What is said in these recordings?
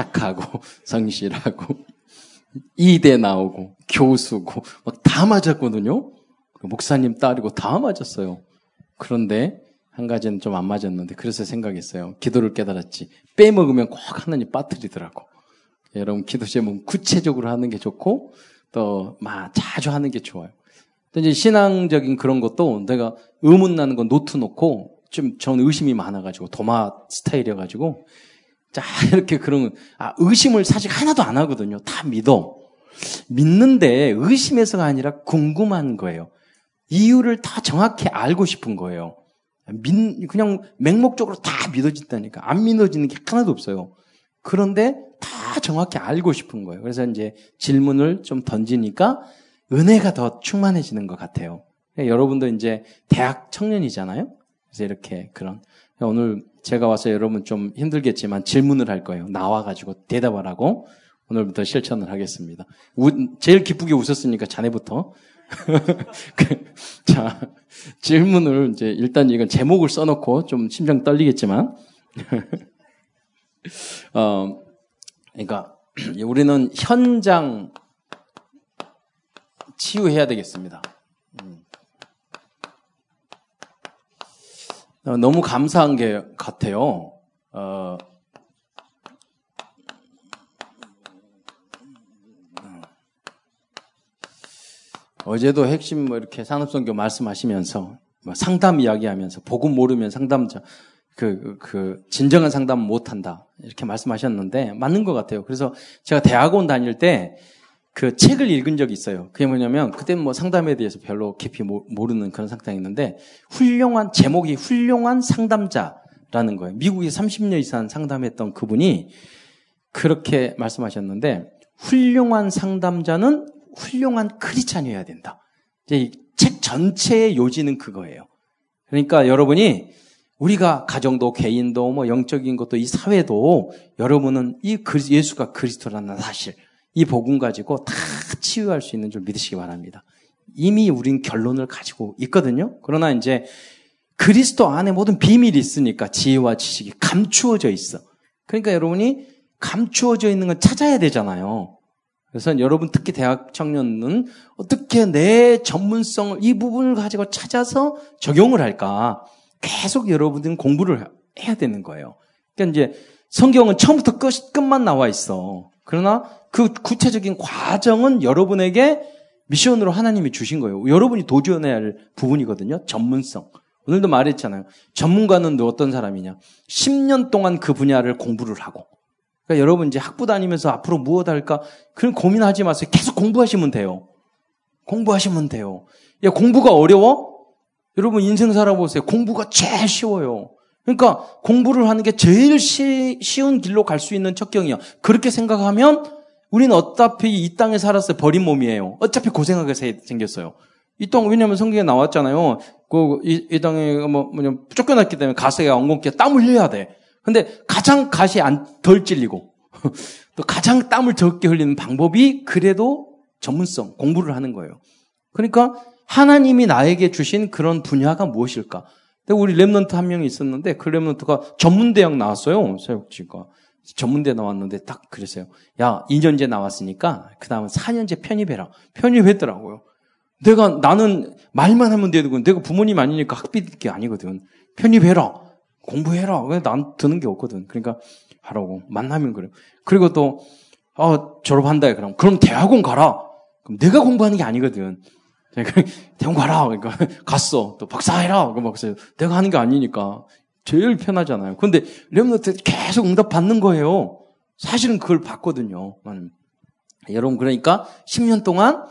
착하고 성실하고 이대 나오고 교수고 막 다 맞았거든요. 그 목사님 딸이고 다 맞았어요. 그런데 한 가지는 좀 안 맞았는데 그래서 생각했어요. 기도를 깨달았지. 빼먹으면 꼭 하나님 빠뜨리더라고. 여러분 기도 제목 구체적으로 하는 게 좋고 또 막 자주 하는 게 좋아요. 또 이제 신앙적인 그런 것도 내가 의문 나는 건 노트 놓고 좀 전 의심이 많아가지고 도마 스타일이어가지고 자 이렇게 그런 아 의심을 사실 하나도 안 하거든요. 다 믿어. 믿는데 의심해서가 아니라 궁금한 거예요. 이유를 다 정확히 알고 싶은 거예요. 민, 그냥 맹목적으로 다 믿어진다니까. 안 믿어지는 게 하나도 없어요. 그런데 다 정확히 알고 싶은 거예요. 그래서 이제 질문을 좀 던지니까 은혜가 더 충만해지는 것 같아요. 여러분도 이제 대학 청년이잖아요. 그래서 이렇게 그런 오늘 제가 와서 여러분 좀 힘들겠지만 질문을 할 거예요. 나와가지고 대답을 하고 오늘부터 실천을 하겠습니다. 우, 제일 기쁘게 웃었으니까 자네부터. 그, 자, 질문을 이제 일단 이건 제목을 써놓고 좀 심장 떨리겠지만, 어, 그러니까 우리는 현장 치유해야 되겠습니다. 음. 어, 너무 감사한 게 같아요. 어, 어제도 핵심 뭐 이렇게 산업선교 말씀하시면서 뭐 상담 이야기하면서 복음 모르면 상담자 그, 그, 진정한 상담 못 한다. 이렇게 말씀하셨는데, 맞는 것 같아요. 그래서 제가 대학원 다닐 때, 그 책을 읽은 적이 있어요. 그게 뭐냐면, 그때는 뭐 상담에 대해서 별로 깊이 모르는 그런 상태였는데, 훌륭한, 제목이 훌륭한 상담자라는 거예요. 미국에 30년 이상 상담했던 그분이 그렇게 말씀하셨는데, 훌륭한 상담자는 훌륭한 크리스찬이어야 된다. 이제 책 전체의 요지는 그거예요. 그러니까 여러분이 우리가 가정도 개인도 뭐 영적인 것도 이 사회도 여러분은 이 예수가 그리스도라는 사실 이 복음 가지고 다 치유할 수 있는 줄 믿으시기 바랍니다. 이미 우린 결론을 가지고 있거든요. 그러나 이제 그리스도 안에 모든 비밀이 있으니까 지혜와 지식이 감추어져 있어. 그러니까 여러분이 감추어져 있는 걸 찾아야 되잖아요. 그래서 여러분 특히 대학 청년은 어떻게 내 전문성을 이 부분을 가지고 찾아서 적용을 할까? 계속 여러분들은 공부를 해야 되는 거예요. 그러니까 이제 성경은 처음부터 끝, 끝만 나와 있어. 그러나 그 구체적인 과정은 여러분에게 미션으로 하나님이 주신 거예요. 여러분이 도전해야 할 부분이거든요. 전문성. 오늘도 말했잖아요. 전문가는 어떤 사람이냐? 10년 동안 그 분야를 공부를 하고. 그러니까 여러분 이제 학부 다니면서 앞으로 무엇 할까? 그런 고민하지 마세요. 계속 공부하시면 돼요. 공부하시면 돼요. 야, 공부가 어려워? 여러분 인생 살아보세요. 공부가 제일 쉬워요. 그러니까 공부를 하는 게 제일 시, 쉬운 길로 갈 수 있는 척경이야. 그렇게 생각하면 우리는 어차피 이 땅에 살았어요. 버린 몸이에요. 어차피 고생하게 생겼어요. 이 땅, 왜냐면 성경에 나왔잖아요. 그, 이, 이 땅에 뭐, 뭐냐, 쫓겨났기 때문에 가세가 엉겅퀴 땀 흘려야 돼. 근데 가장 가시 안, 덜 찔리고, 또 가장 땀을 적게 흘리는 방법이 그래도 전문성, 공부를 하는 거예요. 그러니까 하나님이 나에게 주신 그런 분야가 무엇일까? 우리 랩런트 한 명이 있었는데 그 랩런트가 전문대학 나왔어요. 사역지가. 전문대 나왔는데 딱 그랬어요. 야, 2년제 나왔으니까 그 다음은 4년제 편입해라. 편입했더라고요. 내가 나는 말만 하면 되고 내가 부모님 아니니까 학비 게 아니거든. 편입해라. 공부해라. 왜 난 드는 게 없거든. 그러니까 하라고 만나면 그래요. 그리고 또 어, 졸업한다 그럼 그럼 대학원 가라. 그럼 내가 공부하는 게 아니거든. 대학원 가라. 그러니까 갔어. 또 박사해라. 그 박사. 내가 하는 게 아니니까 제일 편하잖아요. 근데 렘노트 계속 응답 받는 거예요. 사실은 그걸 봤거든요. 여러분 그러니까 10년 동안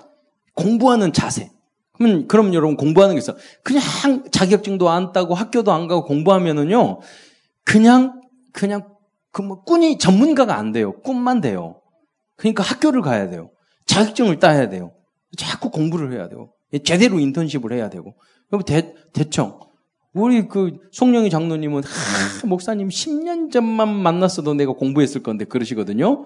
공부하는 자세. 그러면 그럼 여러분 공부하는 게 있어. 그냥 자격증도 안 따고 학교도 안 가고 공부하면은요. 그냥 그냥 그 뭐 꾼이 전문가가 안 돼요. 꿈만 돼요. 그러니까 학교를 가야 돼요. 자격증을 따야 돼요. 자꾸 공부를 해야 되고 제대로 인턴십을 해야 되고 그럼 대, 대청 우리 그 송영희 장로님은 하, 목사님 10년 전만 만났어도 내가 공부했을 건데 그러시거든요.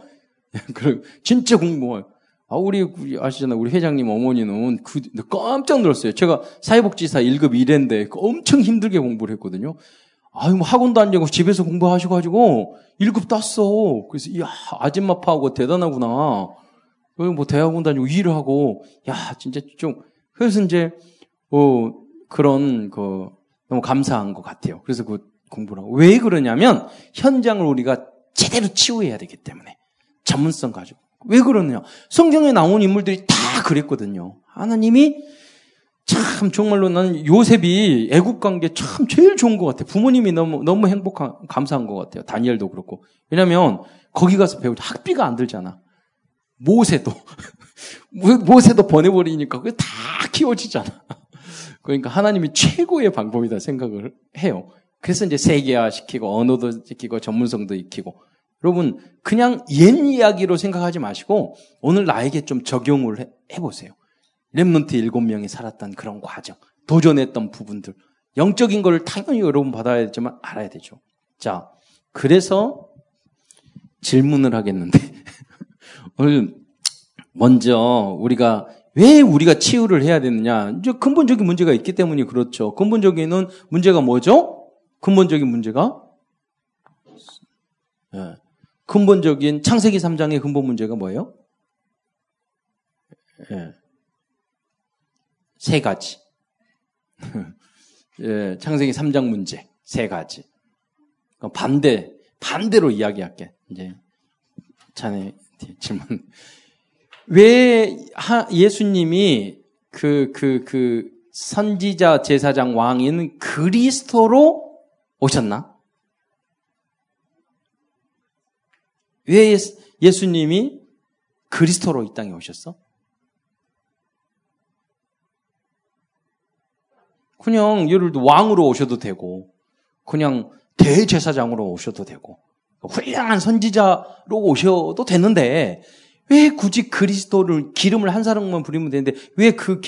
그 진짜 공부. 아 우리 아시잖아요. 우리 회장님 어머니는 그 깜짝 놀랐어요. 제가 사회복지사 1급 1회인데 엄청 힘들게 공부를 했거든요. 아유, 뭐 학원도 안 되고 집에서 공부하셔 가지고 1급 땄어. 그래서, 이야, 아줌마 파하고 대단하구나. 뭐 대학원 다니고 일을 하고, 야, 진짜 좀, 그래서 이제, 어, 그런, 그, 너무 감사한 것 같아요. 그래서 그 공부를 하고. 왜 그러냐면, 현장을 우리가 제대로 치유해야 되기 때문에. 전문성 가지고. 왜 그러느냐? 성경에 나온 인물들이 다 그랬거든요. 하나님이 참 정말로 나는 요셉이 애국 관계 참 제일 좋은 것 같아요. 부모님이 너무 너무 행복한 감사한 것 같아요. 다니엘도 그렇고 왜냐하면 거기 가서 배우 학비가 안 들잖아. 모세도 모세도 보내버리니까 그게 다 키워지잖아. 그러니까 하나님이 최고의 방법이다 생각을 해요. 그래서 이제 세계화 시키고 언어도 시키고 전문성도 익히고 여러분 그냥 옛 이야기로 생각하지 마시고 오늘 나에게 좀 적용을 해, 해보세요. 렘넌트 일곱 명이 살았던 그런 과정, 도전했던 부분들, 영적인 걸 당연히 여러분 받아야 되지만 알아야 되죠. 자, 그래서 질문을 하겠는데 오늘 먼저 우리가 왜 우리가 치유를 해야 되느냐? 이제 근본적인 문제가 있기 때문에 그렇죠. 근본적인 문제가 뭐죠? 근본적인 문제가 네. 근본적인 창세기 3장의 근본 문제가 뭐예요? 네. 세 가지. 예, 창세기 3장 문제 세 가지. 반대 반대로 이야기할게. 이제 자네 질문. 왜 예수님이 그 그그 그 선지자 제사장 왕인 그리스도로 오셨나? 왜 예수님이 그리스도로 이 땅에 오셨어? 그냥 예를 들어 왕으로 오셔도 되고, 그냥 대제사장으로 오셔도 되고, 훌륭한 선지자로 오셔도 되는데, 왜 굳이 그리스도를 기름을 한 사람만 부리면 되는데, 왜그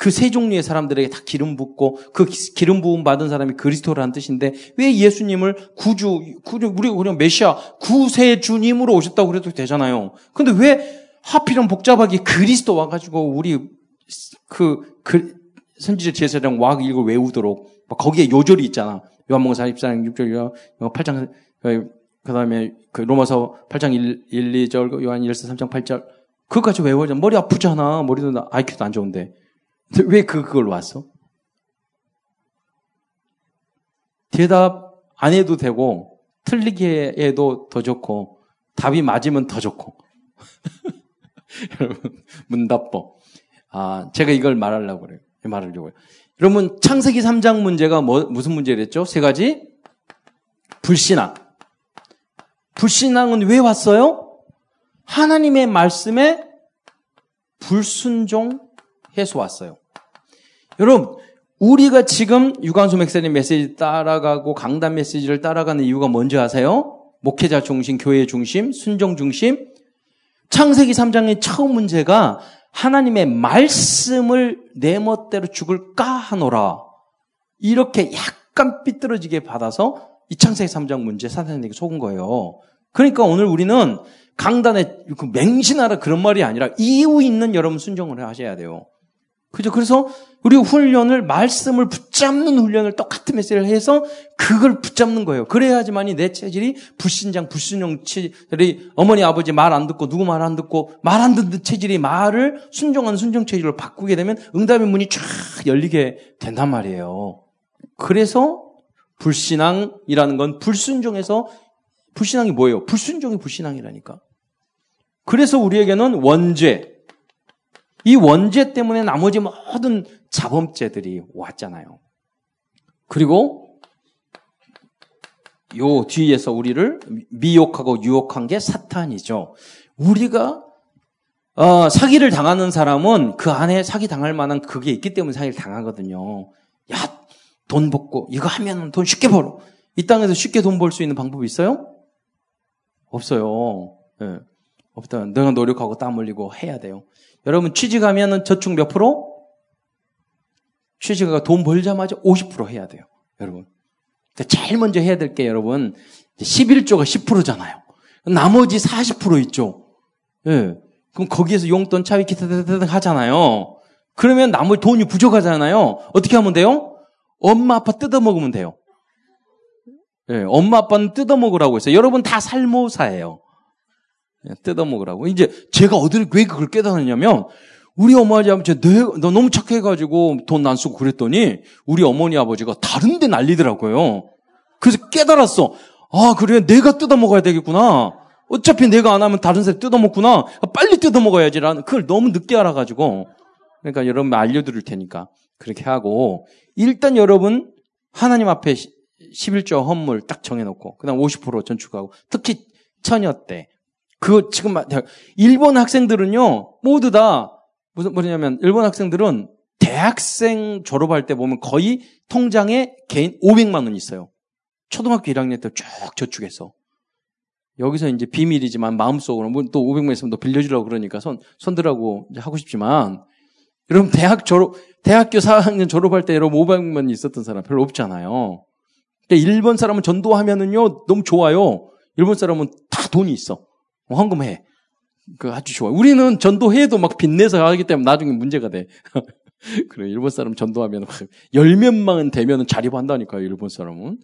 그 세 종류의 사람들에게 다 기름 붓고, 그 기름 부음 받은 사람이 그리스도라는 뜻인데, 왜 예수님을 구주, 구주, 우리 그냥 메시아, 구세 주님으로 오셨다고 그래도 되잖아요. 근데 왜 하필은 복잡하게 그리스도 와가지고, 우리, 그, 그, 선지자 제사장 와그 이걸 외우도록 거기에 요절이 있잖아. 요한복음 44장 6절, 8장 그 다음에 그 로마서 8장 1, 1 2절, 요한 1서 3장 8절 그것까지 외워야 머리 아프잖아. 머리도 IQ도 안 좋은데 왜 그, 그걸 왔어? 대답 안 해도 되고 틀리게 해도 더 좋고 답이 맞으면 더 좋고 여러분 문답법 아 제가 이걸 말하려고 그래요. 말하려고요. 여러분 창세기 3장 문제가 뭐, 무슨 문제랬죠? 세 가지 불신앙. 불신앙은 왜 왔어요? 하나님의 말씀에 불순종해서 왔어요. 여러분 우리가 지금 유관수 맥사님 메시지 따라가고 강단 메시지를 따라가는 이유가 뭔지 아세요? 목회자 중심, 교회 중심, 순종 중심. 창세기 3장의 처음 문제가 하나님의 말씀을 내 멋대로 죽을까 하노라. 이렇게 약간 삐뚤어지게 받아서 이 창세기 3장 문제 사탄에게 속은 거예요. 그러니까 오늘 우리는 강단에 그 맹신하라 그런 말이 아니라 이유 있는 여러분 순종을 하셔야 돼요. 그죠? 그래서 우리 훈련을 말씀을 붙잡는 훈련을 똑같은 메시지를 해서 그걸 붙잡는 거예요. 그래야지만이 내 체질이 불신장, 불순종 체질이 어머니 아버지 말 안 듣고 누구 말 안 듣고 말 안 듣는 체질이 말을 순종하는 순종 체질로 바꾸게 되면 응답의 문이 쫙 열리게 된단 말이에요. 그래서 불신앙이라는 건 불순종에서 불신앙이 뭐예요? 불순종이 불신앙이라니까. 그래서 우리에게는 원죄, 이 원죄 때문에 나머지 모든 자범죄들이 왔잖아요. 그리고 요 뒤에서 우리를 미혹하고 유혹한 게 사탄이죠. 우리가 어, 사기를 당하는 사람은 그 안에 사기 당할 만한 그게 있기 때문에 사기를 당하거든요. 야, 돈 벌고 이거 하면 돈 쉽게 벌어. 이 땅에서 쉽게 돈 벌 수 있는 방법이 있어요? 없어요. 네. 없다. 내가 노력하고 땀 흘리고 해야 돼요. 여러분 취직하면은 저축 몇 프로? 취직가 돈 벌자마자 50% 해야 돼요. 여러분. 제일 먼저 해야 될 게 여러분 11조가 10%잖아요. 나머지 40% 있죠. 예. 네. 그럼 거기에서 용돈 차위 기타 하잖아요. 그러면 나머지 돈이 부족하잖아요. 어떻게 하면 돼요? 엄마 아빠 뜯어 먹으면 돼요. 예, 엄마 아빠는 뜯어먹으라고 했어요. 여러분 다 살모사예요. 예, 뜯어먹으라고. 이제 제가 어디를 왜 그걸 깨달았냐면 우리 어머니 아버지 너 너무 착해가지고 돈 안 쓰고 그랬더니 우리 어머니 아버지가 다른데 난리더라고요. 그래서 깨달았어. 아 그래 내가 뜯어먹어야 되겠구나. 어차피 내가 안 하면 다른 사람 뜯어먹구나. 빨리 뜯어먹어야지라는 그걸 너무 늦게 알아가지고 그러니까 여러분 알려드릴 테니까 그렇게 하고 일단 여러분 하나님 앞에 11조 헌물 딱 정해놓고 그 다음 50% 전축하고 특히 처녀 때 그 지금 일본 학생들은요 모두 다 무슨 뭐냐면 일본 학생들은 대학생 졸업할 때 보면 거의 통장에 개인 500만 원 있어요. 초등학교 1학년 때 쭉 저축해서 여기서 이제 비밀이지만 마음속으로 뭐또 500만 있으면 너 빌려주라고 그러니까 손 손들라고 하고 싶지만 여러분 대학 졸업 대학교 4학년 졸업할 때 여러분 500만 있었던 사람 별로 없잖아요. 그러니까 일본 사람은 전도하면은요 너무 좋아요. 일본 사람은 다 돈이 있어. 헌금해. 그 아주 좋아. 우리는 전도해도 막 빚내서 하기 때문에 나중에 문제가 돼. 그래 일본 사람 전도하면 열 몇만 되면은 자립한다니까요. 일본 사람은.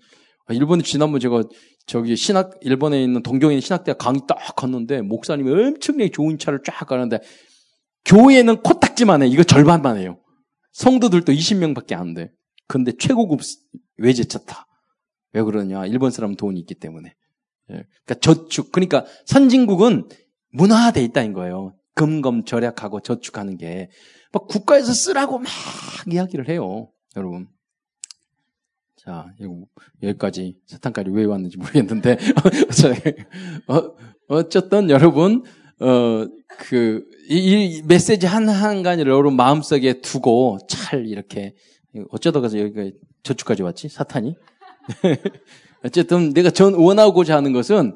아, 일본에 지난번 제가 저기 신학 일본에 있는 동경에 있는 신학대 강의 딱 갔는데 목사님이 엄청나게 좋은 차를 쫙 가는데 교회는 코딱지만 해. 이거 절반만 해요. 성도들도 20명밖에 안 돼. 근데 최고급 외제차 타. 왜 그러냐? 일본 사람 돈이 있기 때문에. 예. 그러니까 저축. 그러니까 선진국은 문화화돼 있다는 거예요. 금검 절약하고 저축하는 게. 막 국가에서 쓰라고 막 이야기를 해요. 여러분. 자, 여기까지 사탄까지 왜 왔는지 모르겠는데 어, 어쨌든 여러분 어, 그, 이, 이 메시지 한, 한 가지를 여러분 마음속에 두고 잘 이렇게, 어쩌다 가서 여기가 저축까지 왔지? 사탄이? 어쨌든 내가 전 원하고자 하는 것은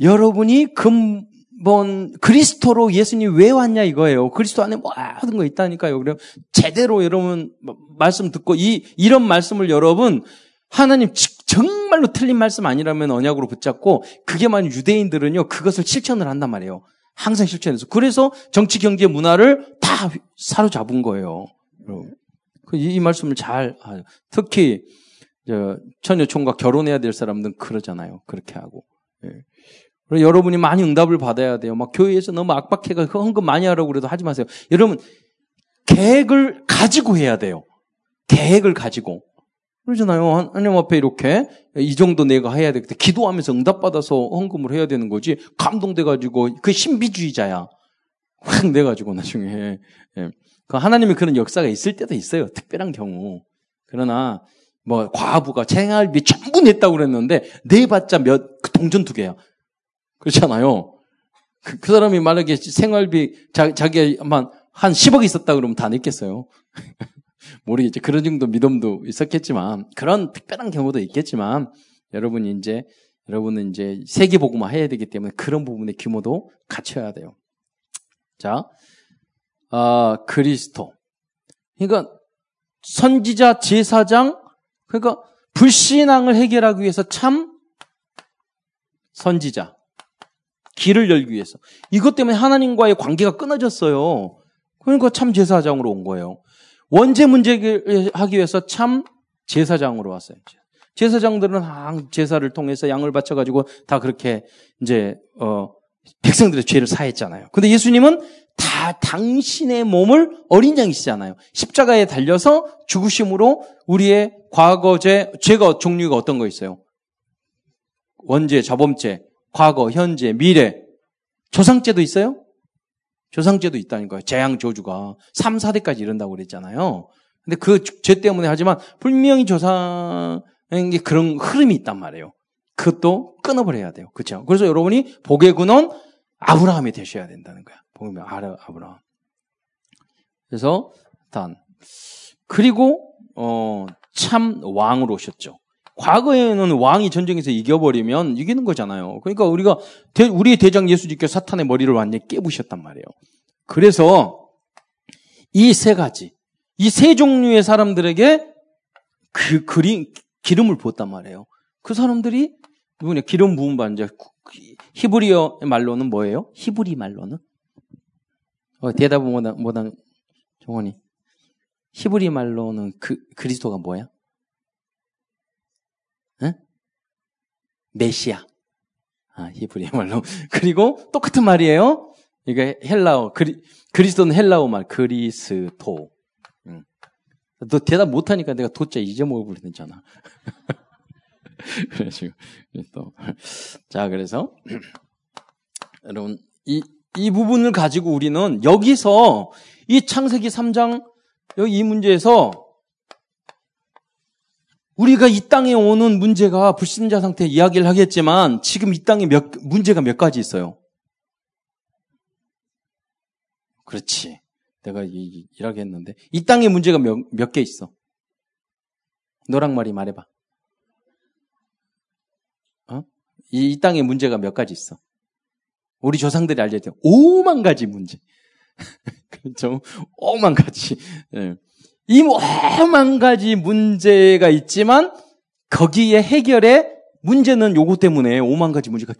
여러분이 근본 그리스도로 예수님 왜 왔냐 이거예요. 그리스도 안에 모든 거 있다니까요. 그럼 제대로 여러분 말씀 듣고 이 이런 말씀을 여러분 하나님 정말로 틀린 말씀 아니라면 언약으로 붙잡고 그게 만약 유대인들은요 그것을 실천을 한단 말이에요. 항상 실천해서. 그래서 정치, 경제, 문화를 다 사로잡은 거예요. 그 이, 이 말씀을 잘, 특히, 처녀 총각 결혼해야 될 사람들은 그러잖아요. 그렇게 하고. 예. 여러분이 많이 응답을 받아야 돼요. 막 교회에서 너무 악박해가 헌금 많이 하라고 그래도 하지 마세요. 여러분, 계획을 가지고 해야 돼요. 계획을 가지고. 그러잖아요. 하나님 앞에 이렇게 이 정도 내가 해야 되겠다. 기도하면서 응답받아서 헌금을 해야 되는 거지. 감동돼가지고 그 신비주의자야. 확 내가지고 나중에. 예. 그 하나님의 그런 역사가 있을 때도 있어요. 특별한 경우. 그러나 뭐 과부가 생활비 전부 냈다고 그랬는데 내봤자 몇 그 동전 두 개야. 그렇잖아요. 그, 그 사람이 만약에 생활비 자, 자기가 한 10억 있었다 그러면 다 냈겠어요. 모르겠죠. 그런 정도 믿음도 있었겠지만, 그런 특별한 경우도 있겠지만, 여러분이 이제, 여러분은 이제 세계복음화 해야 되기 때문에 그런 부분의 규모도 갖춰야 돼요. 자, 아, 그리스도. 그러니까, 선지자, 제사장, 그러니까, 불신앙을 해결하기 위해서 참 선지자. 길을 열기 위해서. 이것 때문에 하나님과의 관계가 끊어졌어요. 그러니까 참 제사장으로 온 거예요. 원죄 문제 하기 위해서 참 제사장으로 왔어요. 제사장들은 제사를 통해서 양을 바쳐가지고 다 그렇게 이제 어 백성들의 죄를 사했잖아요. 근데 예수님은 다 당신의 몸을 어린 양이시잖아요. 십자가에 달려서 죽으심으로 우리의 과거죄 죄가 종류가 어떤 거 있어요? 원죄, 자범죄, 과거, 현재, 미래, 조상죄도 있어요? 조상죄도 있다니까요. 재앙 저주가 3, 4대까지 이른다고 그랬잖아요. 근데 그 죄 때문에 하지만 분명히 조상에게 그런 흐름이 있단 말이에요. 그것도 끊어버려야 돼요. 그렇죠? 그래서 여러분이 복의 근원 아브라함이 되셔야 된다는 거야. 복의 아라 아브라함. 그래서 단 그리고 어, 참 왕으로 오셨죠. 과거에는 왕이 전쟁에서 이겨버리면 이기는 거잖아요. 그러니까 우리가 대, 우리의 대장 예수님께서 사탄의 머리를 완전히 깨부셨단 말이에요. 그래서 이 세 가지, 이 세 종류의 사람들에게 그 그림 기름을 부었단 말이에요. 그 사람들이 누구냐? 기름 부은 반자. 히브리어 말로는 뭐예요? 히브리 말로는? 어, 대답은 뭐다, 뭐다, 정원이. 히브리 말로는 그, 그리스도가 뭐야? 메시아. 아, 히브리 말로. 그리고 똑같은 말이에요. 이게 헬라어, 그리, 그리스도는 헬라어 말, 그리스도. 응. 너 대답 못하니까 내가 도자 잊어먹어버리잖아. 그래가지고, 또. 자, 그래서, 여러분, 이, 이 부분을 가지고 우리는 여기서 이 창세기 3장 여기 이 문제에서 우리가 이 땅에 오는 문제가 불신자 상태 이야기를 하겠지만 지금 이 땅에 몇 문제가 몇 가지 있어요. 그렇지. 내가 일하게 했는데 이 땅에 문제가 몇몇개 있어. 너랑 말이 말해봐. 어? 이, 이 땅에 문제가 몇 가지 있어. 우리 조상들이 알려줘. 5만 가지 문제. 그렇죠? 5만 가지. 네. 이 5만 가지 문제가 있지만 거기에 해결에 문제는 요거 때문에 5만 가지 문제가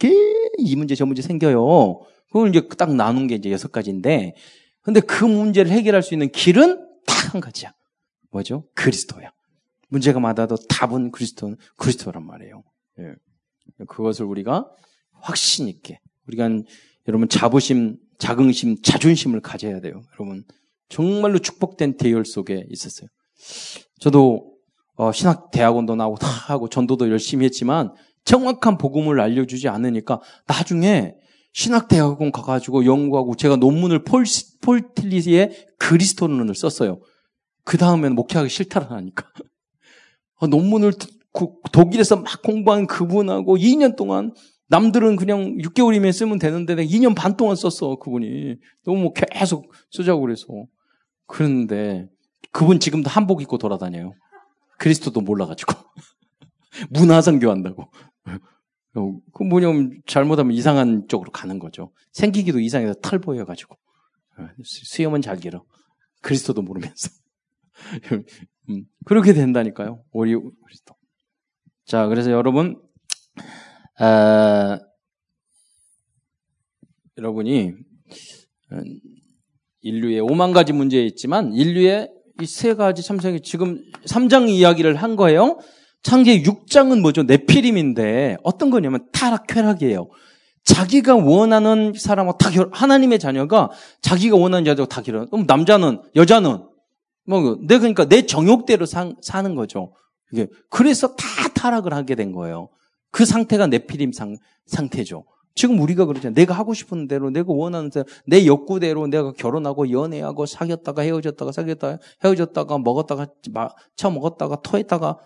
이 문제 저 문제 생겨요. 그걸 이제 딱 나눈 게 이제 여섯 가지인데 근데 그 문제를 해결할 수 있는 길은 딱 한 가지야. 뭐죠? 그리스도야. 문제가 많아도 답은 그리스도, 그리스도란 말이에요. 예. 그것을 우리가 확신 있게 우리가 여러분 자부심, 자긍심, 자존심을 가져야 돼요. 여러분 정말로 축복된 대열 속에 있었어요. 저도 어, 신학 대학원도 나오고 다 하고 전도도 열심히 했지만 정확한 복음을 알려주지 않으니까 나중에 신학 대학원 가가지고 연구하고 제가 논문을 폴, 폴틸리스의 그리스도론을 썼어요. 그 다음에는 목회하기 싫다라니까. 어, 논문을 독일에서 막 공부한 그분하고 2년 동안 남들은 그냥 6개월이면 쓰면 되는데 내가 2년 반 동안 썼어, 그분이. 너무 계속 쓰자고 그래서. 그런데 그분 지금도 한복 입고 돌아다녀요. 그리스도도 몰라가지고. 문화선 교 한다고. 그 뭐냐면 잘못하면 이상한 쪽으로 가는 거죠. 생기기도 이상해서 털 보여가지고. 수염은 잘 길어. 그리스도도 모르면서. 음, 그렇게 된다니까요. 우리 그리스도. 자, 그래서 여러분 아, 여러분이 어, 인류의 5만 가지 문제 있지만 인류의 이 세 가지 참생이 지금 3장 이야기를 한 거예요. 창세 6장은 뭐죠? 네피림인데 어떤 거냐면 타락 쾌락이에요. 자기가 원하는 사람하고 다 결, 하나님의 자녀가 자기가 원하는 자들하고 다 결혼. 그럼 남자는 여자는 뭐 내 그러니까 내 정욕대로 상, 사는 거죠. 이게 그래서 다 타락을 하게 된 거예요. 그 상태가 네피림 상, 상태죠. 지금 우리가 그러잖아요. 내가 하고 싶은 대로, 내가 원하는 대로, 내 욕구대로 내가 결혼하고 연애하고 사귀었다가 헤어졌다가 사귀었다가 헤어졌다가 먹었다가 차 먹었다가 토했다가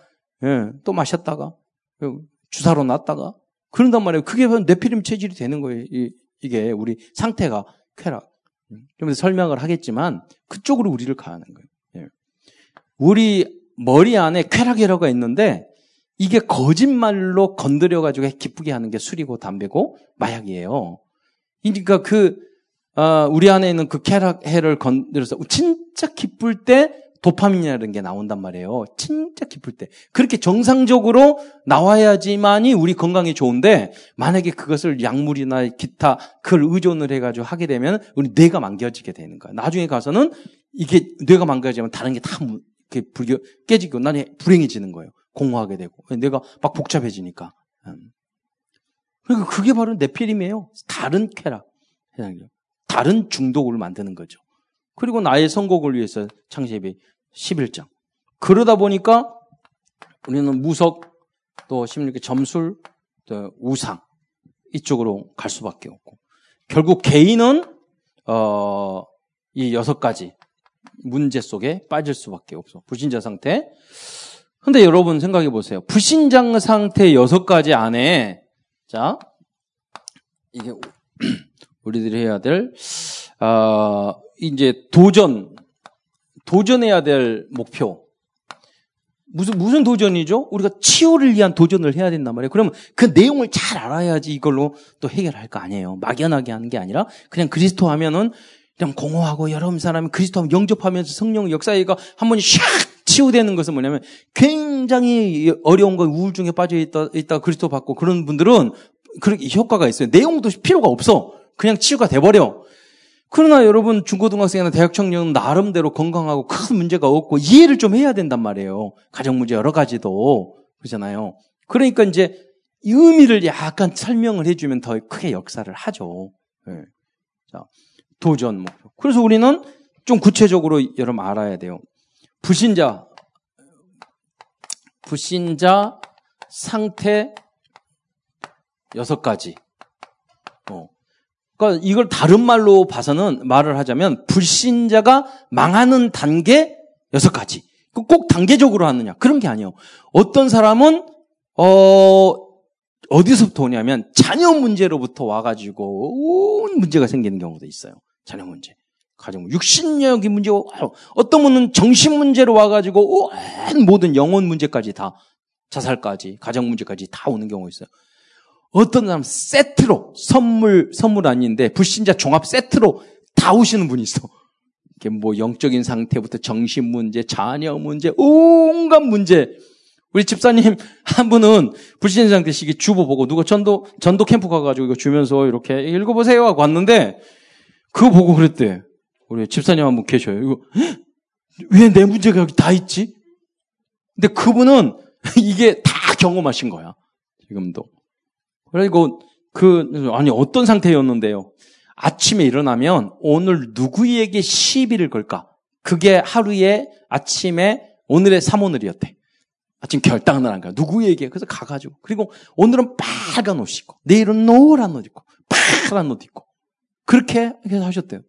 예, 또 마셨다가 주사로 놨다가 그런단 말이에요. 그게 네피림 체질이 되는 거예요. 이, 게 우리 상태가 쾌락. 좀 설명을 하겠지만 그쪽으로 우리를 가는 거예요. 예. 우리 머리 안에 쾌락이라고 있는데 이게 거짓말로 건드려가지고 기쁘게 하는 게 술이고 담배고 마약이에요. 그러니까 그, 어, 우리 안에 있는 그 쾌락해를 건드려서 진짜 기쁠 때 도파민이라는 게 나온단 말이에요. 진짜 기쁠 때. 그렇게 정상적으로 나와야지만이 우리 건강에 좋은데, 만약에 그것을 약물이나 기타, 그걸 의존을 해가지고 하게 되면, 우리 뇌가 망가지게 되는 거야. 나중에 가서는 이게 뇌가 망가지면 다른 게 다 깨지고, 나는 불행해지는 거예요. 공허하게 되고 내가 막 복잡해지니까. 음. 그러니까 그게 바로 네피림이에요. 다른 쾌락. 다른 중독을 만드는 거죠. 그리고 나의 선곡을 위해서 창세기 11장. 그러다 보니까 우리는 무석, 또 16개 점술, 또 우상 이쪽으로 갈 수밖에 없고 결국 개인은 어, 이 여섯 가지 문제 속에 빠질 수밖에 없어. 불신자 상태. 근데 여러분 생각해 보세요. 불신장 상태 여섯 가지 안에 자 이게 우리들이 해야 될 어, 이제 도전 도전해야 될 목표 무슨 무슨 도전이죠? 우리가 치유를 위한 도전을 해야 된단 말이에요. 그러면 그 내용을 잘 알아야지 이걸로 또 해결할 거 아니에요. 막연하게 하는 게 아니라 그냥 그리스도 하면은 그냥 공허하고 여러 사람이 그리스도 하면 영접하면서 성령 역사가 한 번씩 샥 치유되는 것은 뭐냐면 굉장히 어려운 거 우울증에 빠져 있다, 있다 그리스도 받고 그런 분들은 그렇게 효과가 있어요. 내용도 필요가 없어. 그냥 치유가 돼버려. 그러나 여러분 중고등학생이나 대학 청년은 나름대로 건강하고 큰 문제가 없고 이해를 좀 해야 된단 말이에요. 가정 문제 여러 가지도 그렇잖아요. 그러니까 이제 이 의미를 약간 설명을 해주면 더 크게 역사를 하죠. 네. 자, 도전 목표. 그래서 우리는 좀 구체적으로 여러분 알아야 돼요. 불신자, 불신자 상태 여섯 가지. 어. 그러니까 이걸 다른 말로 봐서는 말을 하자면 불신자가 망하는 단계 여섯 가지. 꼭 단계적으로 하느냐 그런 게 아니에요. 어떤 사람은 어 어디서부터 오냐면 자녀 문제로부터 와가지고 온 문제가 생기는 경우도 있어요. 자녀 문제. 가정 육신력이 문제고 어떤 분은 정신 문제로 와가지고 온 모든 영혼 문제까지 다 자살까지 가정 문제까지 다 오는 경우가 있어요. 어떤 사람 세트로 선물 선물 아닌데 불신자 종합 세트로 다 오시는 분이 있어. 이게 뭐 영적인 상태부터 정신 문제, 자녀 문제, 온갖 문제. 우리 집사님 한 분은 불신자 상태 시기 주보 보고 누가 전도 전도 캠프 가가지고 이거 주면서 이렇게 읽어보세요 하고 왔는데 그거 보고 그랬대. 우리 집사님 한 분 계셔요. 이거 왜 내 문제가 여기 다 있지? 근데 그분은 이게 다 경험하신 거야. 지금도. 그리고 그, 아니, 어떤 상태였는데요? 아침에 일어나면 오늘 누구에게 시비를 걸까? 그게 하루에 아침에 오늘의 삼오늘이었대. 아침 결단을 한 거야. 누구에게? 그래서 가가지고. 그리고 오늘은 빨간 옷 입고, 내일은 노란 옷 입고, 파란 옷 입고. 그렇게 하셨대요.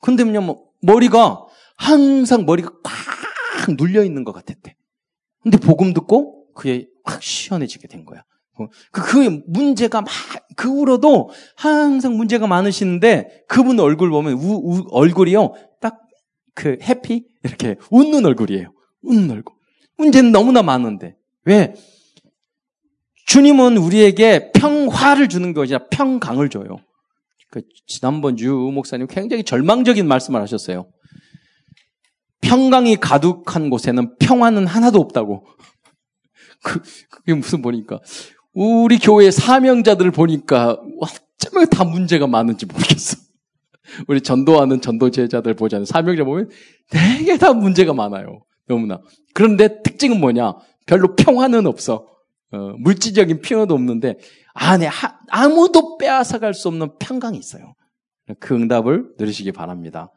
근데요, 뭐, 머리가 항상 머리가 꽉 눌려 있는 것 같았대. 근데 복음 듣고 그게 확 시원해지게 된 거야. 어, 그, 그 문제가 막, 그 후로도 항상 문제가 많으시는데 그분 얼굴 보면 우, 우, 얼굴이요. 딱 그 해피? 이렇게 웃는 얼굴이에요. 웃는 얼굴. 문제는 너무나 많은데. 왜? 주님은 우리에게 평화를 주는 것이 아니라 평강을 줘요. 그 지난번 주 목사님 굉장히 절망적인 말씀을 하셨어요. 평강이 가득한 곳에는 평화는 하나도 없다고. 그, 그게 무슨 보니까. 우리 교회 사명자들을 보니까 어쩌면 다 문제가 많은지 모르겠어. 우리 전도하는 전도 제자들 보자면 사명자 보면 되게 다 문제가 많아요. 너무나. 그런데 특징은 뭐냐? 별로 평화는 없어. 어, 물질적인 평화도 없는데 안에 하, 아무도 빼앗아갈 수 없는 평강이 있어요. 그 응답을 누리시기 바랍니다.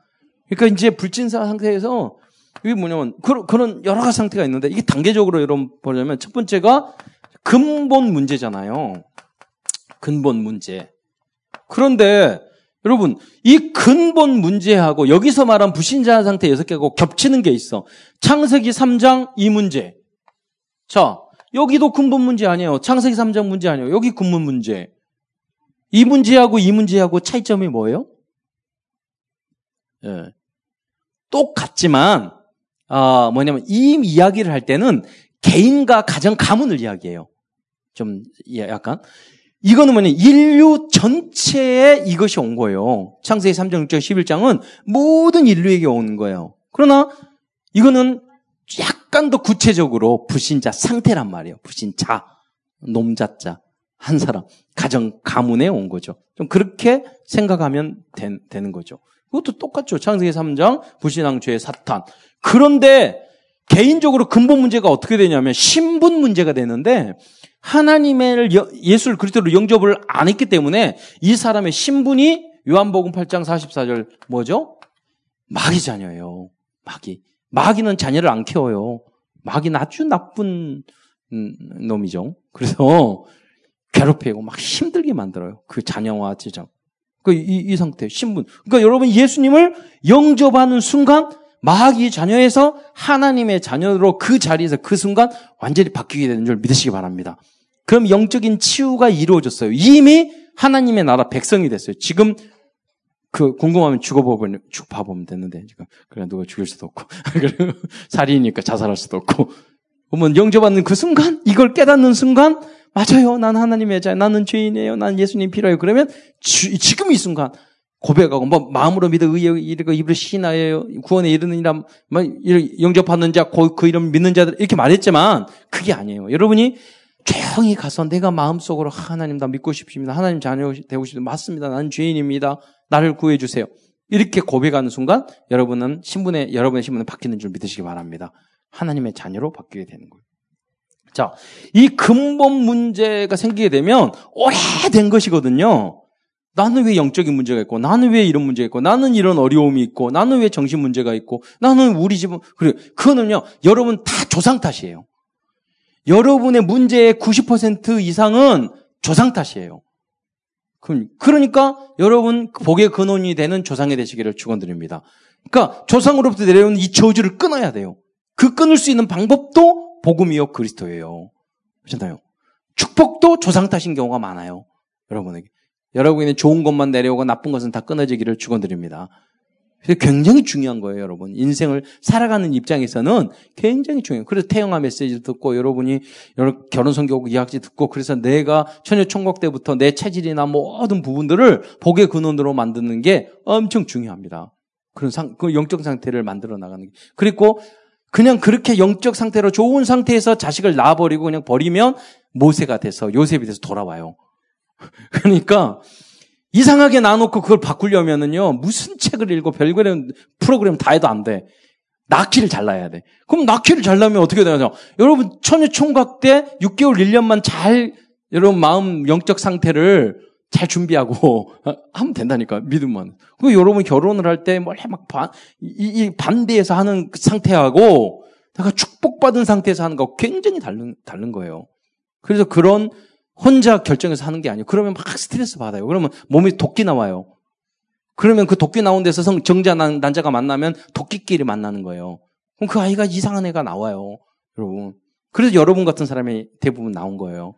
그러니까 이제 불진사 상태에서 이게 뭐냐면 그런, 그런 여러 가지 상태가 있는데 이게 단계적으로 여러분 보려면 첫 번째가 근본 문제잖아요. 근본 문제. 그런데 여러분 이 근본 문제하고 여기서 말한 불신자 상태 여섯 개하고 겹치는 게 있어. 창세기 3장 이 문제. 자 여기도 근본 문제 아니에요. 창세기 3장 문제 아니에요. 여기 근본 문제. 이 문제하고 이 문제하고 차이점이 뭐예요? 예. 똑같지만 어, 뭐냐면 이 이야기를 할 때는 개인과 가정 가문을 이야기해요. 좀 약간 이거는 뭐냐 인류 전체에 이것이 온 거예요. 창세기 3장 6절 11장은 모든 인류에게 온 거예요. 그러나 이거는 약간 더 구체적으로 불신자 상태란 말이에요. 불신자, 놈자자, 한 사람, 가정, 가문에 온 거죠. 좀 그렇게 생각하면 된, 되는 거죠. 그것도 똑같죠. 창세기 3장, 불신앙죄의 사탄. 그런데 개인적으로 근본 문제가 어떻게 되냐면 신분 문제가 되는데 하나님의 예수를 그리스도로 영접을 안 했기 때문에 이 사람의 신분이 요한복음 8장 44절 뭐죠? 마귀 자녀예요. 마귀. 마귀는 자녀를 안 키워요. 마귀는 아주 나쁜 음, 놈이죠. 그래서 괴롭히고 막 힘들게 만들어요. 그 자녀와 제장. 그, 이, 이 상태, 신분. 그러니까 여러분 예수님을 영접하는 순간 마귀 자녀에서 하나님의 자녀로 그 자리에서 그 순간 완전히 바뀌게 되는 줄 믿으시기 바랍니다. 그럼 영적인 치유가 이루어졌어요. 이미 하나님의 나라 백성이 됐어요. 지금 그 궁금하면 죽어보면 쭉 봐보면 되는데 지금 그래 누가 죽일 수도 없고 살인이니까 자살할 수도 없고 그러면 영접받는 그 순간 이걸 깨닫는 순간 맞아요. 난 하나님의 자, 나는 죄인이에요. 난 예수님 필요해요. 그러면 주, 지금 이 순간 고백하고 뭐 마음으로 믿어 의에 이르고 입으로 신하여 구원에 이르느니라 뭐 영접하는 자그 이름 믿는 자들 이렇게 말했지만 그게 아니에요. 여러분이 조용히 가서 내가 마음속으로 하나님 나 믿고 싶습니다. 하나님 자녀 되고 싶습니다. 맞습니다. 나는 죄인입니다. 나를 구해 주세요. 이렇게 고백하는 순간 여러분은 신분에 여러분의 신분은 바뀌는 줄 믿으시기 바랍니다. 하나님의 자녀로 바뀌게 되는 거예요. 자, 이 근본 문제가 생기게 되면 오래된 것이거든요. 나는 왜 영적인 문제가 있고, 나는 왜 이런 문제가 있고, 나는 이런 어려움이 있고, 나는 왜 정신 문제가 있고, 나는 우리 집은, 그래. 그거는요, 여러분 다 조상 탓이에요. 여러분의 문제의 90% 이상은 조상 탓이에요. 그러니까 여러분 복의 근원이 되는 조상이 되시기를 축원드립니다. 그러니까 조상으로부터 내려온 이 저주를 끊어야 돼요. 그 끊을 수 있는 방법도 복음이요 그리스도예요. 그렇잖아요. 축복도 조상 탓인 경우가 많아요. 여러분에게. 여러분에게 좋은 것만 내려오고 나쁜 것은 다 끊어지기를 축원드립니다. 굉장히 중요한 거예요, 여러분. 인생을 살아가는 입장에서는 굉장히 중요해요. 그래서 태영아 메시지 듣고 여러분이 결혼 성교 이야기 듣고 그래서 내가 처녀 총각 때부터 내 체질이나 모든 부분들을 복의 근원으로 만드는 게 엄청 중요합니다. 그런 상, 그 영적 상태를 만들어 나가는 게. 그리고 그냥 그렇게 영적 상태로 좋은 상태에서 자식을 낳아버리고 그냥 버리면 모세가 돼서 요셉이 돼서 돌아와요. 그러니까 이상하게 놔놓고 그걸 바꾸려면은요, 무슨 책을 읽고 별거는 프로그램 다 해도 안 돼. 낳기를 잘라야 돼. 그럼 낳기를 잘라면 어떻게 되냐? 여러분, 처녀 총각 때 6개월, 1년만 잘, 여러분 마음 영적 상태를 잘 준비하고 하면 된다니까, 믿음만. 그 여러분 결혼을 할때뭐막 반, 이, 이 반대에서 하는 그 상태하고 내가 축복받은 상태에서 하는 거 굉장히 다른, 다른 거예요. 그래서 그런 혼자 결정해서 하는 게 아니에요. 그러면 막 스트레스 받아요. 그러면 몸에 도끼 나와요. 그러면 그 도끼 나온 데서 성, 정자 난자가 만나면 도끼끼리 만나는 거예요. 그럼 그 아이가 이상한 애가 나와요. 여러분. 그래서 여러분 같은 사람이 대부분 나온 거예요.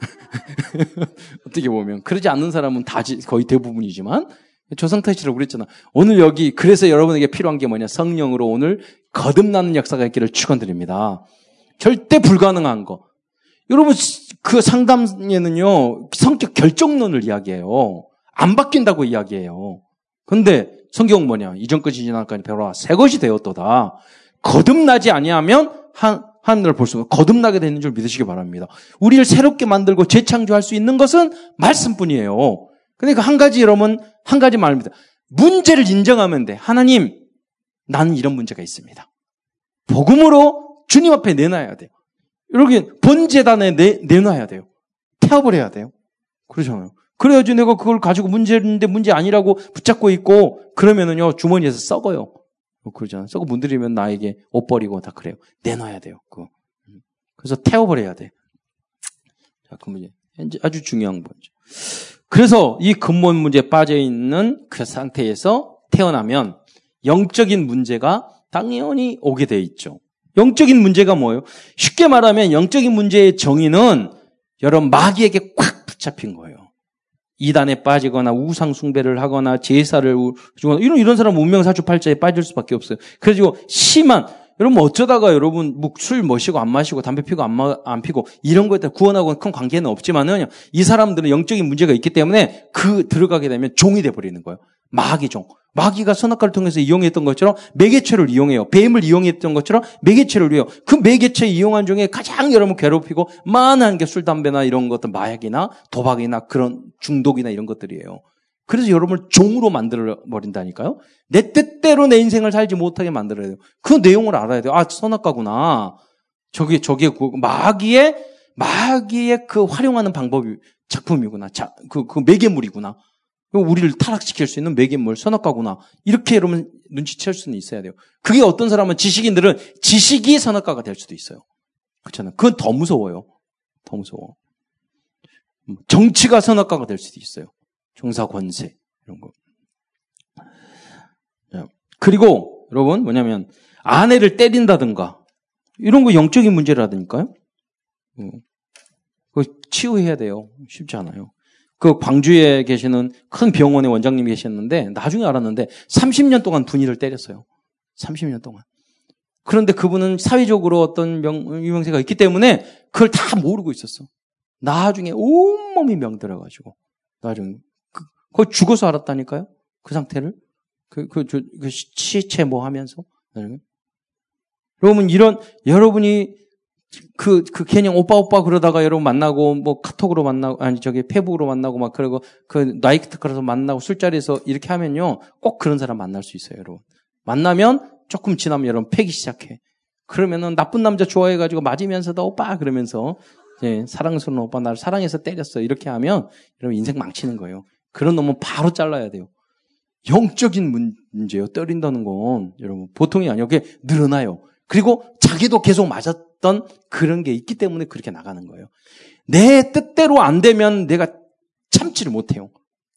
어떻게 보면. 그러지 않는 사람은 다 거의 대부분이지만 조상탓이라고 그랬잖아. 오늘 여기 그래서 여러분에게 필요한 게 뭐냐? 성령으로 오늘 거듭나는 역사가 있기를 축원드립니다. 절대 불가능한 거. 여러분 그 상담에는요 성격 결정론을 이야기해요. 안 바뀐다고 이야기해요. 근데 성경 뭐냐? 이전 것이 지나까지 배워라. 새 것이 되었도다. 거듭나지 아니하면 한 하늘을 볼 수, 거듭나게 되는 줄 믿으시기 바랍니다. 우리를 새롭게 만들고 재창조할 수 있는 것은 말씀뿐이에요. 그러니까 한 가지 여러분, 한 가지 말입니다. 문제를 인정하면 돼. 하나님, 나는 이런 문제가 있습니다. 복음으로 주님 앞에 내놔야 돼요. 이렇게 본재단에 내, 내놔야 돼요. 태업을 해야 돼요. 그러잖아요. 그래야지 내가 그걸 가지고 문제인데 문제 아니라고 붙잡고 있고 그러면은요 주머니에서 썩어요. 그러잖아요. 썩어 문드리면 나에게 옷 버리고 다 그래요. 내놔야 돼요. 그거. 그래서 해야 돼. 자, 그 문제. 아주 중요한 문제. 그래서 이 근본 문제에 빠져 있는 그 상태에서 태어나면 영적인 문제가 당연히 오게 돼 있죠. 영적인 문제가 뭐예요? 쉽게 말하면 영적인 문제의 정의는 여러분 마귀에게 꽉 붙잡힌 거예요. 이단에 빠지거나 우상 숭배를 하거나 제사를 주거나 이런 이런 사람 운명 사주팔자에 빠질 수밖에 없어요. 그래가지고 심한 여러분 어쩌다가 여러분 술 마시고 안 마시고 담배 피고 안, 마, 안 피고 이런 거에 따라 구원하고 큰 관계는 없지만은 이 사람들은 영적인 문제가 있기 때문에 그 들어가게 되면 종이 돼 버리는 거예요. 마귀 종. 마귀가 선악과를 통해서 이용했던 것처럼 매개체를 이용해요. 뱀을 이용했던 것처럼 매개체를 이용해요. 그 매개체 이용한 중에 가장 여러분 괴롭히고 많은 게 술, 담배나 이런 것들, 마약이나 도박이나 그런 중독이나 이런 것들이에요. 그래서 여러분을 종으로 만들어 버린다니까요. 내 뜻대로 내 인생을 살지 못하게 만들어야 돼요. 그 내용을 알아야 돼요. 아, 선악과구나. 저게, 저게 그 마귀의, 마귀의 그 활용하는 방법이 작품이구나. 자, 그, 그 매개물이구나. 우리를 타락시킬 수 있는 매개물, 선악과구나. 이렇게 여러분 눈치챌 수는 있어야 돼요. 그게 어떤 사람은 지식인들은 지식이 선악과가 될 수도 있어요. 그렇잖아요. 그건 더 무서워요. 더 무서워. 정치가 선악과가 될 수도 있어요. 종사 권세 이런 거. 그리고 여러분 뭐냐면 아내를 때린다든가 이런 거 영적인 문제라든가요. 그 치유해야 돼요. 쉽지 않아요. 그 광주에 계시는 큰 병원의 원장님이 계셨는데 나중에 알았는데 30년 동안 분이를 때렸어요. 30년 동안. 그런데 그분은 사회적으로 어떤 명, 유명세가 있기 때문에 그걸 다 모르고 있었어. 나중에 온몸이 명들어가지고 나중에 그, 거의 죽어서 알았다니까요. 그 상태를 그, 그, 그 시체 뭐 하면서 나중에. 여러분 이런 여러분이 그, 그 개념 오빠 오빠 그러다가 여러분 만나고 뭐 카톡으로 만나고 아니 저기 페북으로 만나고 막 그러고 그 나이트 클에서 만나고 술자리에서 이렇게 하면요 꼭 그런 사람 만날 수 있어요 여러분 만나면 조금 지나면 여러분 패기 시작해 그러면은 나쁜 남자 좋아해가지고 맞으면서도 오빠 그러면서 예, 사랑스러운 오빠 나를 사랑해서 때렸어. 이렇게 하면 여러분 인생 망치는 거예요. 그런 놈은 바로 잘라야 돼요. 영적인 문제요. 때린다는 건 여러분 보통이 아니에요. 그게 늘어나요. 그리고 자기도 계속 맞았던 그런 게 있기 때문에 그렇게 나가는 거예요. 내 뜻대로 안 되면 내가 참지를 못해요.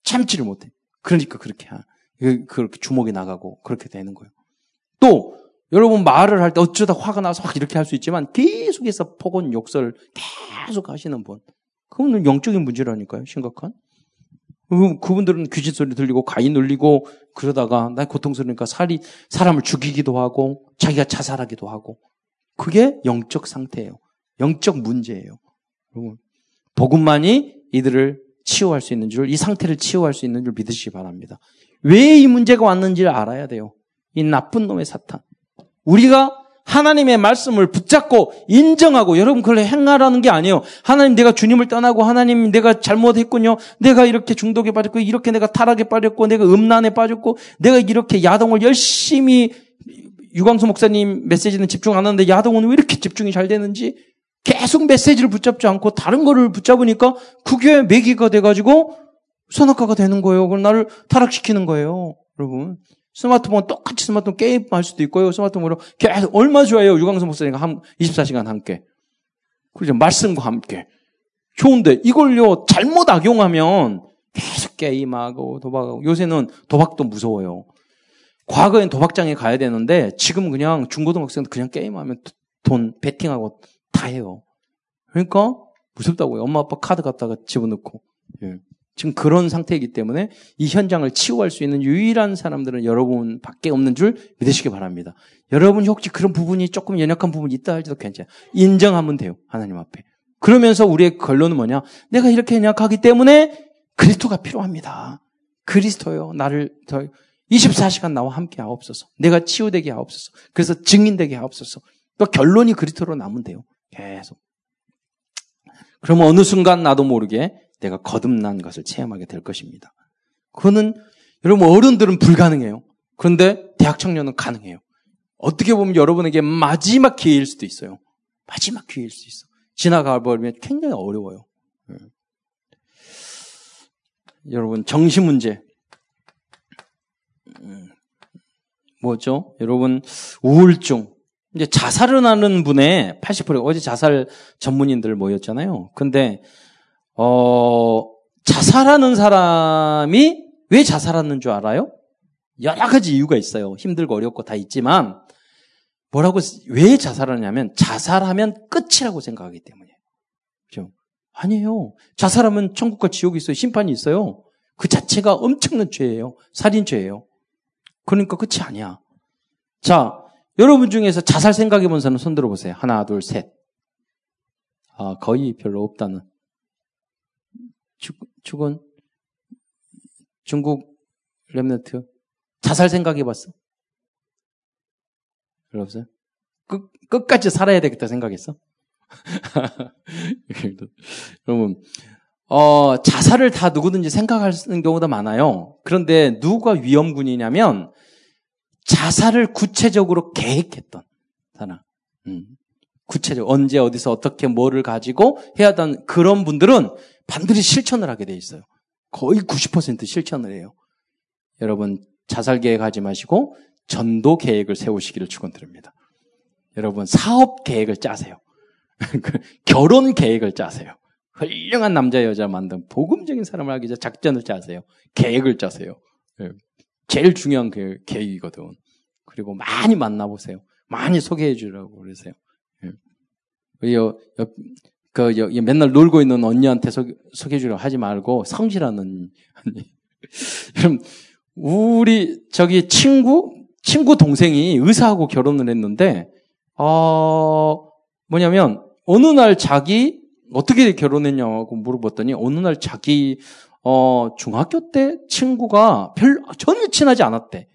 참지를 못해. 그러니까 그렇게 그, 그렇게 주먹이 나가고 그렇게 되는 거예요. 또 여러분 말을 할 때 어쩌다 화가 나서 확 이렇게 할 수 있지만 계속해서 폭언 욕설 계속 하시는 분. 그분은 영적인 문제라니까요. 심각한. 그분들은 귀신 소리 들리고 가위 눌리고 그러다가 나 고통스러우니까 살이 사람을 죽이기도 하고 자기가 자살하기도 하고 그게 영적 상태예요. 영적 문제예요. 복음만이 이들을 치유할 수 있는 줄, 이 상태를 치유할 수 있는 줄 믿으시기 바랍니다. 왜 이 문제가 왔는지를 알아야 돼요. 이 나쁜 놈의 사탄. 우리가 하나님의 말씀을 붙잡고 인정하고 여러분 그걸 행하라는 게 아니에요. 하나님 내가 주님을 떠나고 하나님 내가 잘못했군요. 내가 이렇게 중독에 빠졌고 이렇게 내가 타락에 빠졌고 내가 음란에 빠졌고 내가 이렇게 야동을 열심히 유광수 목사님 메시지는 집중 안 하는데 야동은 왜 이렇게 집중이 잘 되는지 계속 메시지를 붙잡지 않고 다른 거를 붙잡으니까 그게 매기가 돼가지고 선악과가 되는 거예요. 그럼 나를 타락시키는 거예요. 여러분. 스마트폰 똑같이 스마트폰 게임 할 수도 있고요. 스마트폰으로 계속 얼마 좋아요. 유광수 목사님과 한 24시간 함께. 그렇죠. 말씀과 함께. 좋은데 이걸요 잘못 악용하면 계속 게임하고 도박하고 요새는 도박도 무서워요. 과거엔 도박장에 가야 되는데 지금 그냥 중고등학생도 그냥 게임하면 돈 베팅하고 다 해요. 그러니까 무섭다고요. 엄마 아빠 카드 갖다가 집어넣고. 예. 지금 그런 상태이기 때문에 이 현장을 치유할 수 있는 유일한 사람들은 여러분밖에 없는 줄 믿으시기 바랍니다. 여러분 혹시 그런 부분이 조금 연약한 부분이 있다 할지도 괜찮아요. 인정하면 돼요. 하나님 앞에. 그러면서 우리의 결론은 뭐냐? 내가 이렇게 연약하기 때문에 그리스도가 필요합니다. 그리스도요. 나를 더 24시간 나와 함께 하옵소서. 내가 치유되게 하옵소서. 그래서 증인되게 하옵소서. 또 결론이 그리스도로 남으면 돼요. 계속. 그러면 어느 순간 나도 모르게 내가 거듭난 것을 체험하게 될 것입니다. 그거는 여러분 어른들은 불가능해요. 그런데 대학 청년은 가능해요. 어떻게 보면 여러분에게 마지막 기회일 수도 있어요. 마지막 기회일 수 있어. 지나가 버리면 굉장히 어려워요. 네. 여러분 정신 문제 음, 뭐죠? 여러분 우울증 이제 자살을 하는 분의 80% 어제 자살 전문인들 모였잖아요. 근데 어, 자살하는 사람이 왜 자살하는 줄 알아요? 여러 가지 이유가 있어요. 힘들고 어렵고 다 있지만 뭐라고 왜 자살하냐면 자살하면 끝이라고 생각하기 때문이에요. 그죠? 아니에요. 자살하면 천국과 지옥이 있어요. 심판이 있어요. 그 자체가 엄청난 죄예요. 살인죄예요. 그러니까 끝이 아니야. 자, 여러분 중에서 자살 생각해 본 사람 손 들어 보세요. 하나, 둘, 셋. 아, 거의 별로 없다는. 죽은 중국 랩너트 자살 생각해 봤어? 별로 없어요? 끝, 끝까지 살아야 되겠다 생각했어? 여러분, 어, 자살을 다 누구든지 생각하는 경우도 많아요. 그런데 누가 위험군이냐면 자살을 구체적으로 계획했던 사람. 음. 구체적 언제 어디서 어떻게 뭐를 가지고 해야 하던 그런 분들은 반드시 실천을 하게 돼 있어요. 거의 90% 실천을 해요. 여러분 자살 계획하지 마시고 전도 계획을 세우시기를 축원드립니다. 여러분 사업 계획을 짜세요. 그 결혼 계획을 짜세요. 훌륭한 남자 여자 만든 복음적인 사람을 하기 위해 작전을 짜세요. 계획을 짜세요. 예. 제일 중요한 그 계획이거든. 그리고 많이 만나보세요. 많이 소개해 주라고 그러세요. 예. 여, 여, 그 맨날 놀고 있는 언니한테 소, 소개해주려 하지 말고 성실하는 언니. 그럼 우리 저기 친구 친구 동생이 의사하고 결혼을 했는데 어 뭐냐면 어느 날 자기 어떻게 결혼했냐고 물어봤더니 어느 날 자기 어 중학교 때 친구가 별 전혀 친하지 않았대.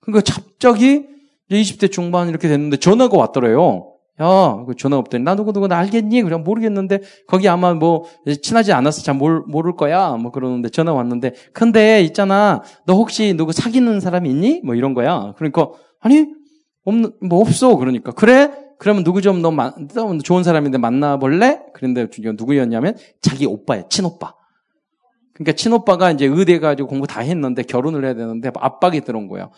그러니까 갑자기 20대 중반 이렇게 됐는데 전화가 왔더래요. 야, 그 전화 없더니, 나 누구 누구 나 알겠니? 그냥 모르겠는데, 거기 아마 뭐, 친하지 않아서 잘 모를, 모를 거야. 뭐 그러는데, 전화 왔는데, 근데 있잖아, 너 혹시 누구 사귀는 사람 있니? 뭐 이런 거야. 그러니까, 아니, 없는, 뭐 없어. 그러니까, 그래? 그러면 누구 좀 너 좋은 사람인데 만나볼래? 그런데 누구였냐면 자기 오빠야, 친오빠. 그러니까 친오빠가 이제 의대 가지고 공부 다 했는데 결혼을 해야 되는데 압박이 들어온 거야.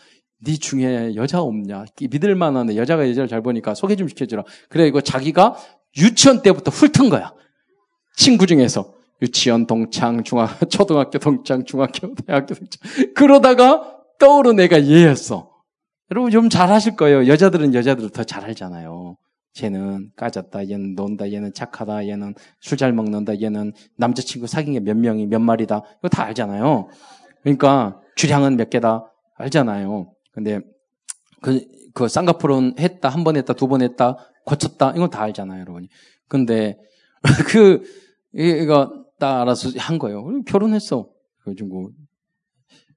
네 중에 여자 없냐? 믿을 만한 여자가 여자를 잘 보니까 소개 좀 시켜주라. 그래 이거 자기가 유치원 때부터 훑은 거야. 친구 중에서 유치원 동창, 중학 초등학교 동창, 중학교 대학교 동창. 그러다가 떠오른 애가 얘였어. 여러분 좀 잘하실 거예요. 여자들은 여자들을 더 잘 알잖아요. 쟤는 까졌다, 얘는 논다, 얘는 착하다, 얘는 술 잘 먹는다, 얘는 남자친구 사귄 게 몇 명이 몇 마리다. 이거 다 알잖아요. 그러니까 주량은 몇 개다 알잖아요. 근데 그, 그 쌍꺼풀은 했다, 한 번 했다, 두 번 했다, 고쳤다, 이건 다 알잖아요, 여러분이. 근데 그, 이거 딱 알아서 한 거예요. 결혼했어. 그래가지고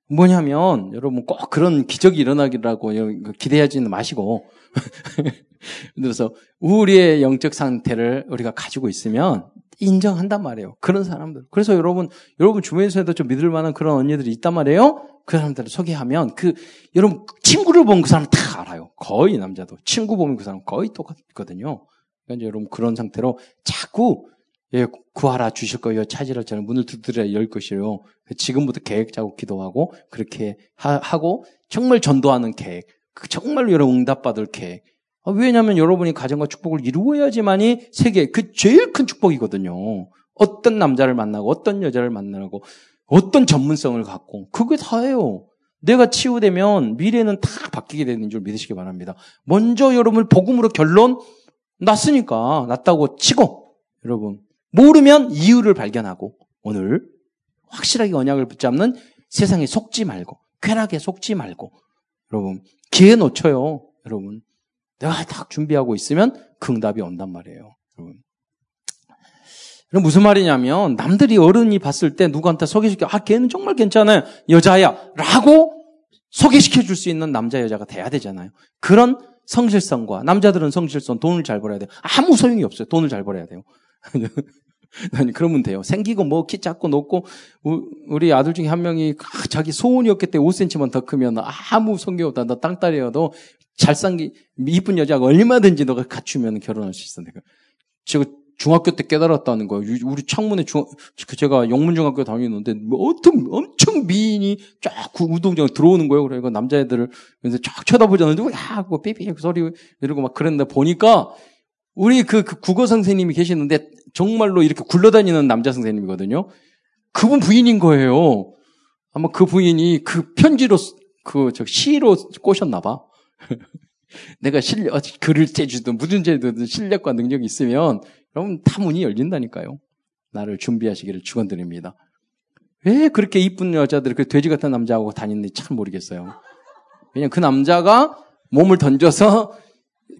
뭐냐면 여러분 꼭 그런 기적이 일어나기라고 기대하지는 마시고 그래서 우리의 영적 상태를 우리가 가지고 있으면 인정한단 말이에요. 그런 사람들. 그래서 여러분 여러분 주변에서도 좀 믿을 만한 그런 언니들이 있단 말이에요. 그 사람들을 소개하면 그 여러분 친구를 보면 그 사람 다 알아요. 거의 남자도 친구 보면 그 사람 거의 똑같거든요. 그러니까 여러분 그런 상태로 자꾸 예, 구하라 주실 거예요. 찾으라 저는 문을 두드려 열 것이요. 지금부터 계획 짜고 기도하고 그렇게 하, 고 정말 전도하는 계획. 그 정말로 여러분 응답받을 계획. 아, 왜냐하면 여러분이 가정과 축복을 이루어야지만이 세계 그 제일 큰 축복이거든요. 어떤 남자를 만나고 어떤 여자를 만나고 어떤 전문성을 갖고 그게 다예요. 내가 치유되면 미래는 다 바뀌게 되는 줄 믿으시기 바랍니다. 먼저 여러분 복음으로 결론 났으니까 났다고 치고 여러분 모르면 이유를 발견하고 오늘 확실하게 언약을 붙잡는 세상에 속지 말고 쾌락에 속지 말고 여러분 기회 놓쳐요. 여러분 내가 딱 준비하고 있으면 그 응답이 온단 말이에요. 여러분. 무슨 말이냐면 남들이 어른이 봤을 때 누구한테 소개시켜 아 걔는 정말 괜찮아요 여자야 라고 소개시켜 줄 수 있는 남자 여자가 돼야 되잖아요. 그런 성실성과 남자들은 성실성 돈을 잘 벌어야 돼요. 아무 소용이 없어요. 돈을 잘 벌어야 돼요. 아니, 그러면 돼요. 생기고 뭐 키 작고 높고, 우리 아들 중에 한 명이 자기 소원이었기 때문에 5cm만 더 크면 아무 성격 없다. 너 땅딸이어도 잘생기, 이쁜 여자가 얼마든지 너가 갖추면 결혼할 수 있어. 내가. 제가 중학교 때 깨달았다는 거예요. 우리 창문에 중, 그 제가 영문중학교 다니는데, 뭐 어떤 엄청 미인이 쫙 우동장 들어오는 거예요. 그래서 남자애들을, 그래서 쫙 쳐다보자는데, 야, 뭐 삐삐 소리 이러고 막 그랬는데 보니까, 우리 그, 그 국어 선생님이 계시는데 정말로 이렇게 굴러다니는 남자 선생님이거든요. 그분 부인인 거예요. 아마 그 부인이 그 편지로 그 저 시로 꼬셨나 봐. 내가 실력 글을 째주든 무슨 죄든 실력과 능력이 있으면 여러분 다 문이 열린다니까요. 나를 준비하시기를 축원드립니다. 왜 그렇게 이쁜 여자들 그 돼지 같은 남자하고 다니는지 참 모르겠어요. 왜냐면 그 남자가 몸을 던져서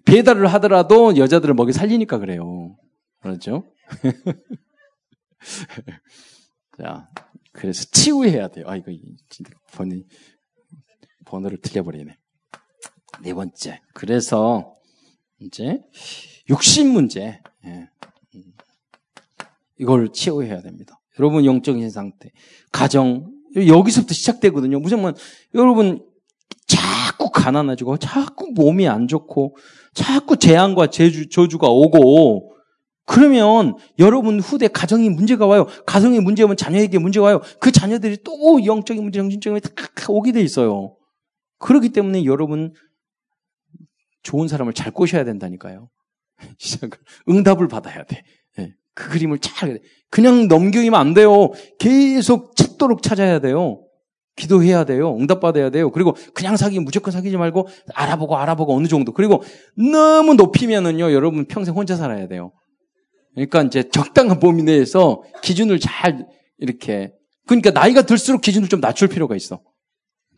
배달을 하더라도 여자들을 먹이 살리니까 그래요. 그렇죠? 자, 그래서 치유해야 돼요. 아, 이거 번호, 번호를 틀려버리네. 네 번째. 그래서 이제 육신 문제. 예. 이걸 치유해야 됩니다. 여러분 영적인 상태, 가정 여기서부터 시작되거든요. 뭐 여러분 자꾸 가난해지고 자꾸 몸이 안 좋고 자꾸 재앙과 제주, 저주가 오고 그러면 여러분 후대 가정이 문제가 와요. 가정이 문제면 자녀에게 문제가 와요. 그 자녀들이 또 영적인 문제, 정신적인 문제 다 오게 돼 있어요. 그렇기 때문에 여러분 좋은 사람을 잘 꼬셔야 된다니까요. 응답을 받아야 돼. 네. 그 그림을 잘 그냥 넘기면 안 돼요. 계속 찾도록 찾아야 돼요. 기도해야 돼요. 응답받아야 돼요. 그리고 그냥 사기 무조건 사귀지 말고 알아보고 알아보고 어느 정도. 그리고 너무 높이면은요, 여러분 평생 혼자 살아야 돼요. 그러니까 이제 적당한 범위 내에서 기준을 잘 이렇게 그러니까 나이가 들수록 기준을 좀 낮출 필요가 있어.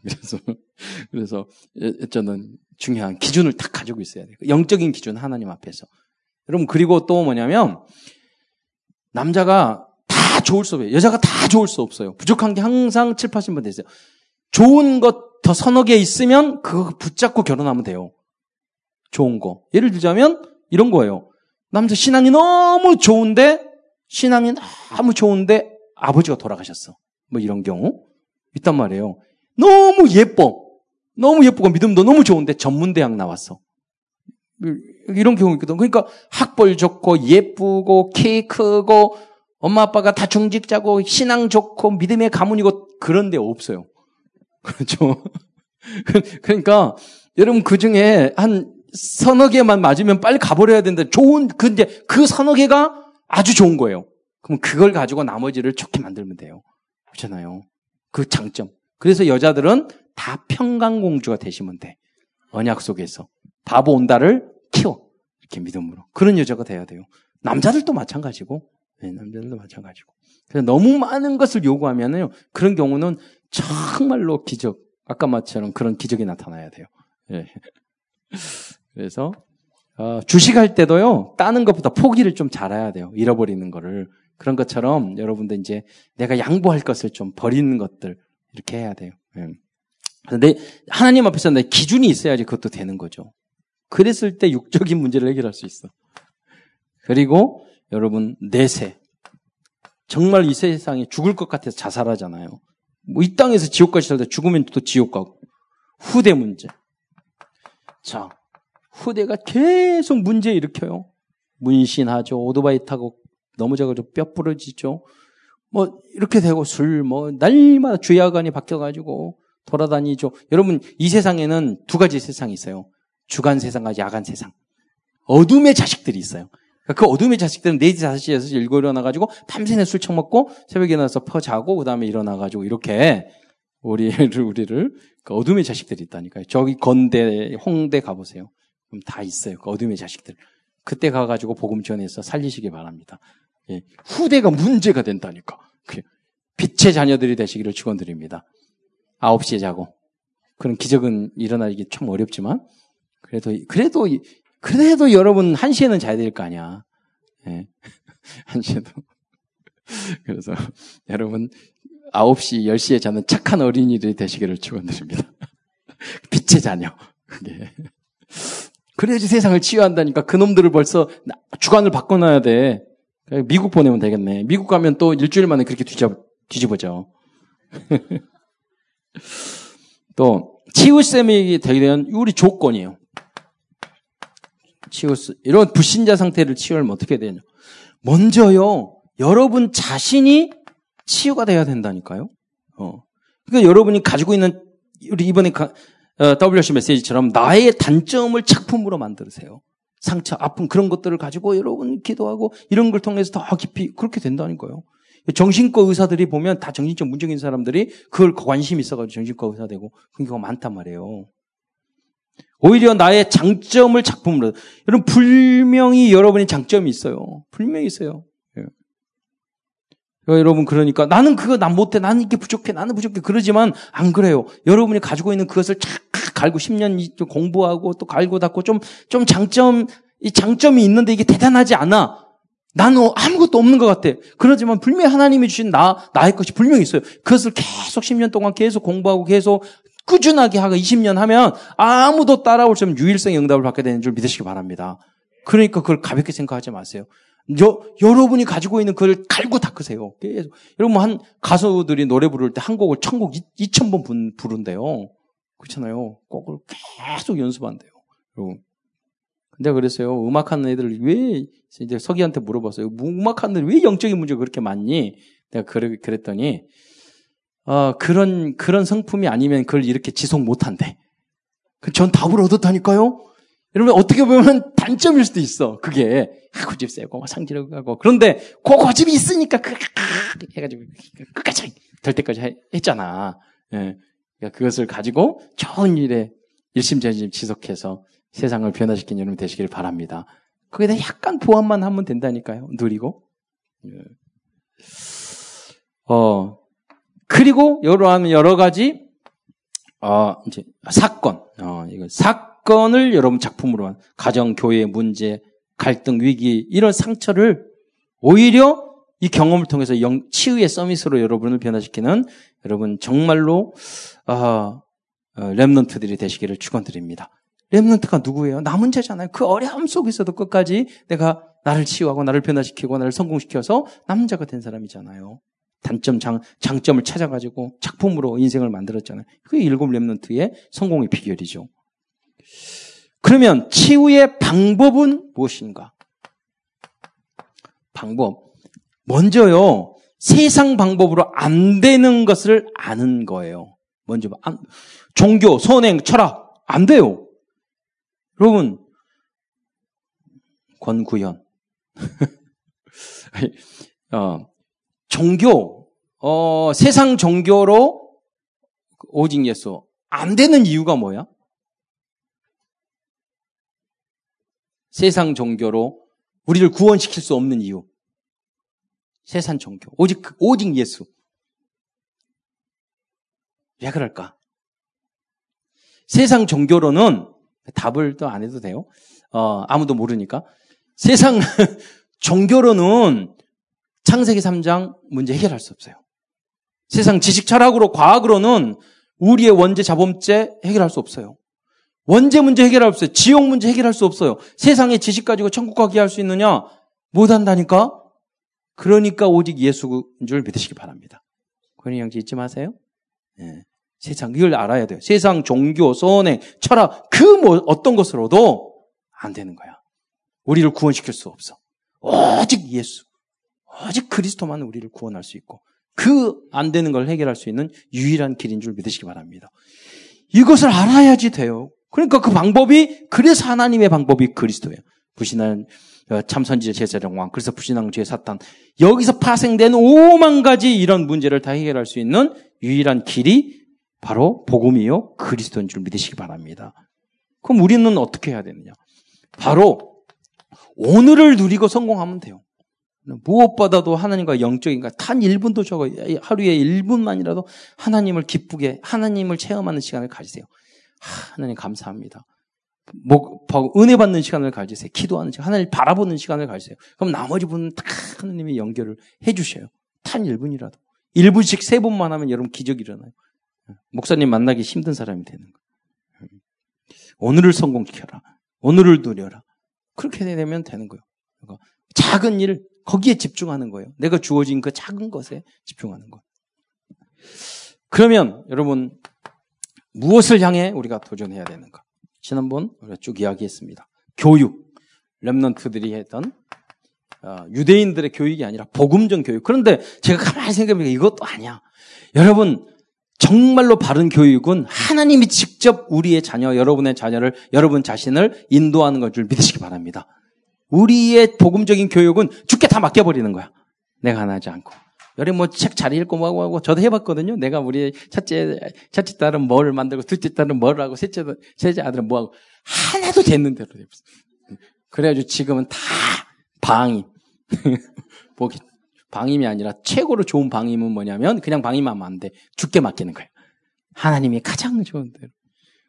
그래서 그래서 저는 중요한 기준을 딱 가지고 있어야 돼요. 영적인 기준 하나님 앞에서. 여러분 그리고 또 뭐냐면 남자가 다 좋을 수 없어요. 여자가 다 좋을 수 없어요. 부족한 게 항상 7, 80번 있어요. 좋은 것 더 서너 개 있으면 그거 붙잡고 결혼하면 돼요. 좋은 거. 예를 들자면 이런 거예요. 남자 신앙이 너무 좋은데 신앙이 너무 좋은데 아버지가 돌아가셨어. 뭐 이런 경우 있단 말이에요. 너무 예뻐. 너무 예쁘고 믿음도 너무 좋은데 전문대학 나왔어. 이런 경우 있거든. 그러니까 학벌 좋고 예쁘고 키 크고 엄마 아빠가 다 중직자고 신앙 좋고 믿음의 가문이고 그런 데 없어요. 그렇죠. 그러니까 여러분 그 중에 한 서너 개만 맞으면 빨리 가버려야 되는데 좋은 근데 그 서너 개가 아주 좋은 거예요. 그럼 그걸 가지고 나머지를 좋게 만들면 돼요. 그렇잖아요. 그 장점. 그래서 여자들은 다 평강공주가 되시면 돼. 언약 속에서. 바보 온다를 키워. 이렇게 믿음으로. 그런 여자가 돼야 돼요. 남자들도 마찬가지고. 네, 남자들도 마찬가지고. 그래서 너무 많은 것을 요구하면은 그런 경우는 정말로 기적. 아까 말처럼 그런 기적이 나타나야 돼요. 네. 그래서 어, 주식할 때도요, 따는 것보다 포기를 좀 잘해야 돼요. 잃어버리는 거를. 그런 것처럼 여러분들 이제 내가 양보할 것을 좀 버리는 것들 이렇게 해야 돼요. 네. 근데 하나님 앞에서 내 기준이 있어야지 그것도 되는 거죠. 그랬을 때 육적인 문제를 해결할 수 있어. 그리고 여러분 내세 정말 이 세상에 죽을 것 같아서 자살하잖아요. 뭐 이 땅에서 지옥까지 살다 죽으면 또 지옥 가고 후대 문제. 자 후대가 계속 문제 일으켜요. 문신하죠. 오토바이 타고 넘어져가지고 뼈 부러지죠. 뭐 이렇게 되고 술 뭐 날마다 주야관이 바뀌어가지고 돌아다니죠. 여러분 이 세상에는 두 가지 세상이 있어요. 주간 세상과 야간 세상. 어둠의 자식들이 있어요. 그 어둠의 자식들은 4시, 5시에서 일고 일어나가지고 밤새내 술 처먹고 새벽에 일어나서 퍼 자고 그 다음에 일어나가지고 이렇게 우리를, 우리를 그 어둠의 자식들이 있다니까요. 저기 건대, 홍대 가보세요. 그럼 다 있어요. 그 어둠의 자식들. 그때 가가지고 복음 전해서 살리시기 바랍니다. 예. 후대가 문제가 된다니까. 빛의 자녀들이 되시기를 축원드립니다. 9시에 자고. 그런 기적은 일어나기 참 어렵지만 그래도 그래도 그래도 여러분 1시에는 자야 될 거 아니야. 예. 1시에도. 그래서 여러분 9시, 10시에 자는 착한 어린이들이 되시기를 축원드립니다. 빛의 자녀. 그게. 그래야지 세상을 치유한다니까 그놈들을 벌써 주관을 바꿔놔야 돼. 미국 보내면 되겠네. 미국 가면 또 일주일 만에 그렇게 뒤집어, 뒤집어져. 또, 치유쌤이 되게 되는 우리 조건이에요. 치유, 이런 불신자 상태를 치유하면 어떻게 되냐. 먼저요, 여러분 자신이 치유가 돼야 된다니까요. 어. 그러니까 여러분이 가지고 있는, 우리 이번에 가, 어, WC 메시지처럼 나의 단점을 작품으로 만들으세요. 상처, 아픔 그런 것들을 가지고 여러분 기도하고 이런 걸 통해서 더 깊이 그렇게 된다니까요. 정신과 의사들이 보면 다 정신적 문제 있는 사람들이 그걸 관심 있어가지고 정신과 의사 되고 그런 경우가 많단 말이에요. 오히려 나의 장점을 작품으로. 여러분, 분명히 여러분의 장점이 있어요. 분명히 있어요. 예. 여러분, 그러니까 나는 그거 난 못해. 나는 이게 부족해. 나는 부족해. 그러지만 안 그래요. 여러분이 가지고 있는 그것을 착 갈고 10년 공부하고 또 갈고 닦고 좀, 좀 장점, 이 장점이 있는데 이게 대단하지 않아. 나는 아무것도 없는 것 같아. 그러지만 분명히 하나님이 주신 나, 나의 것이 분명히 있어요. 그것을 계속 10년 동안 계속 공부하고 계속 꾸준하게 하고 20년 하면 아무도 따라올 수 없는 유일성의 응답을 받게 되는 줄 믿으시기 바랍니다. 그러니까 그걸 가볍게 생각하지 마세요. 여, 여러분이 가지고 있는 그걸 갈고 닦으세요. 계속. 여러분, 뭐한 가수들이 노래 부를 때 한 곡을 천곡 2천번 부른대요. 그렇잖아요. 곡을 계속 연습한대요. 여러분. 근데 그랬어요. 음악하는 애들 왜, 이제 서기한테 물어봤어요. 음악하는 애들 왜 영적인 문제가 그렇게 많니? 내가 그래, 그랬더니, 어, 그런, 그런 성품이 아니면 그걸 이렇게 지속 못 한대. 그전 답을 얻었다니까요? 여러분, 어떻게 보면 단점일 수도 있어. 그게. 아, 고집 세고, 상지르고 하고. 그런데, 그 고집이 있으니까, 그, 해가지고, 끝까지, 될 때까지 했잖아. 예. 그러니까 그것을 가지고 좋은 일에 일심전심 지속해서 세상을 변화시킨 여러분 되시길 바랍니다. 거기다 약간 보완만 하면 된다니까요. 누리고. 예. 어, 그리고 여러 여러 가지 어, 이제 사건, 어, 이거 사건을 여러분 작품으로 한 가정, 교회 문제, 갈등, 위기 이런 상처를 오히려 이 경험을 통해서 영, 치유의 서밋으로 여러분을 변화시키는 여러분 정말로 어, 어, 랩런트들이 되시기를 축원드립니다. 랩런트가 누구예요? 나 문제잖아요. 그 어려움 속에서도 끝까지 내가 나를 치유하고 나를 변화시키고 나를 성공시켜서 남자가 된 사람이잖아요. 단점, 장, 장점을 찾아가지고 작품으로 인생을 만들었잖아요. 그게 일곱 랩런트의 성공의 비결이죠. 그러면 치유의 방법은 무엇인가? 방법. 먼저요, 세상 방법으로 안 되는 것을 아는 거예요. 먼저, 안, 종교, 선행, 철학, 안 돼요. 여러분, 권구현. 어, 종교, 어, 세상 종교로 오직 예수. 안 되는 이유가 뭐야? 세상 종교로 우리를 구원시킬 수 없는 이유. 세상 종교. 오직, 오직 예수. 왜 그럴까? 세상 종교로는 답을 또 안 해도 돼요. 어, 아무도 모르니까. 세상 종교로는 창세기 3장 문제 해결할 수 없어요. 세상 지식 철학으로 과학으로는 우리의 원죄 자범죄 해결할 수 없어요. 원죄 문제 해결할 수 없어요. 지옥 문제 해결할 수 없어요. 세상의 지식 가지고 천국 가게 할 수 있느냐? 못 한다니까? 그러니까 오직 예수인 줄 믿으시기 바랍니다. 권희 형제 잊지 마세요. 네. 세상 이걸 알아야 돼요. 세상 종교, 선행, 철학 그 뭐 어떤 것으로도 안 되는 거야. 우리를 구원시킬 수 없어. 오직 예수. 오직 그리스도만 우리를 구원할 수 있고 그 안 되는 걸 해결할 수 있는 유일한 길인 줄 믿으시기 바랍니다. 이것을 알아야지 돼요. 그러니까 그 방법이 그래서 하나님의 방법이 그리스도예요. 부신한 어, 참선지자 제사장 왕 그래서 부신왕 죄 사탄 여기서 파생된 오만 가지 이런 문제를 다 해결할 수 있는 유일한 길이 바로 복음이요 그리스도인 줄 믿으시기 바랍니다. 그럼 우리는 어떻게 해야 되느냐? 바로 오늘을 누리고 성공하면 돼요. 무엇보다도 하나님과 영적인 단 1분도 적어 하루에 1분만이라도 하나님을 기쁘게 하나님을 체험하는 시간을 가지세요. 하나님 감사합니다. 목, 은혜 받는 시간을 가지세요. 기도하는 시간, 하나님 바라보는 시간을 가지세요. 그럼 나머지 분은 다 하나님의 연결을 해 주셔요. 단 1분이라도. 1분씩 3분만 하면 여러분 기적이 일어나요. 목사님 만나기 힘든 사람이 되는 거예요. 오늘을 성공시켜라. 오늘을 누려라. 그렇게 되면 되는 거예요. 그러니까 작은 일, 거기에 집중하는 거예요. 내가 주어진 그 작은 것에 집중하는 거. 그러면 여러분 무엇을 향해 우리가 도전해야 되는가? 지난번 우리가 쭉 이야기했습니다. 교육, 렘넌트들이 했던 어, 유대인들의 교육이 아니라 복음적 교육. 그런데 제가 가만히 생각해보니까 이것도 아니야. 여러분 정말로 바른 교육은 하나님이 직접 우리의 자녀, 여러분의 자녀를, 여러분 자신을 인도하는 것줄 믿으시기 바랍니다. 우리의 복음적인 교육은 죽게 다 맡겨버리는 거야. 내가 하나 하지 않고. 여기 뭐책 잘 읽고 뭐하고 하고 저도 해봤거든요. 내가 우리 첫째, 첫째 딸은 뭘 만들고 둘째 딸은 뭘 하고 셋째, 셋째 아들은 뭐 하고 하나도 됐는 대로 됐어. 그래가지고 지금은 다 방임. 보기, 방임이 아니라 최고로 좋은 방임은 뭐냐면 그냥 방임하면 안 돼. 죽게 맡기는 거예요. 하나님이 가장 좋은 대로.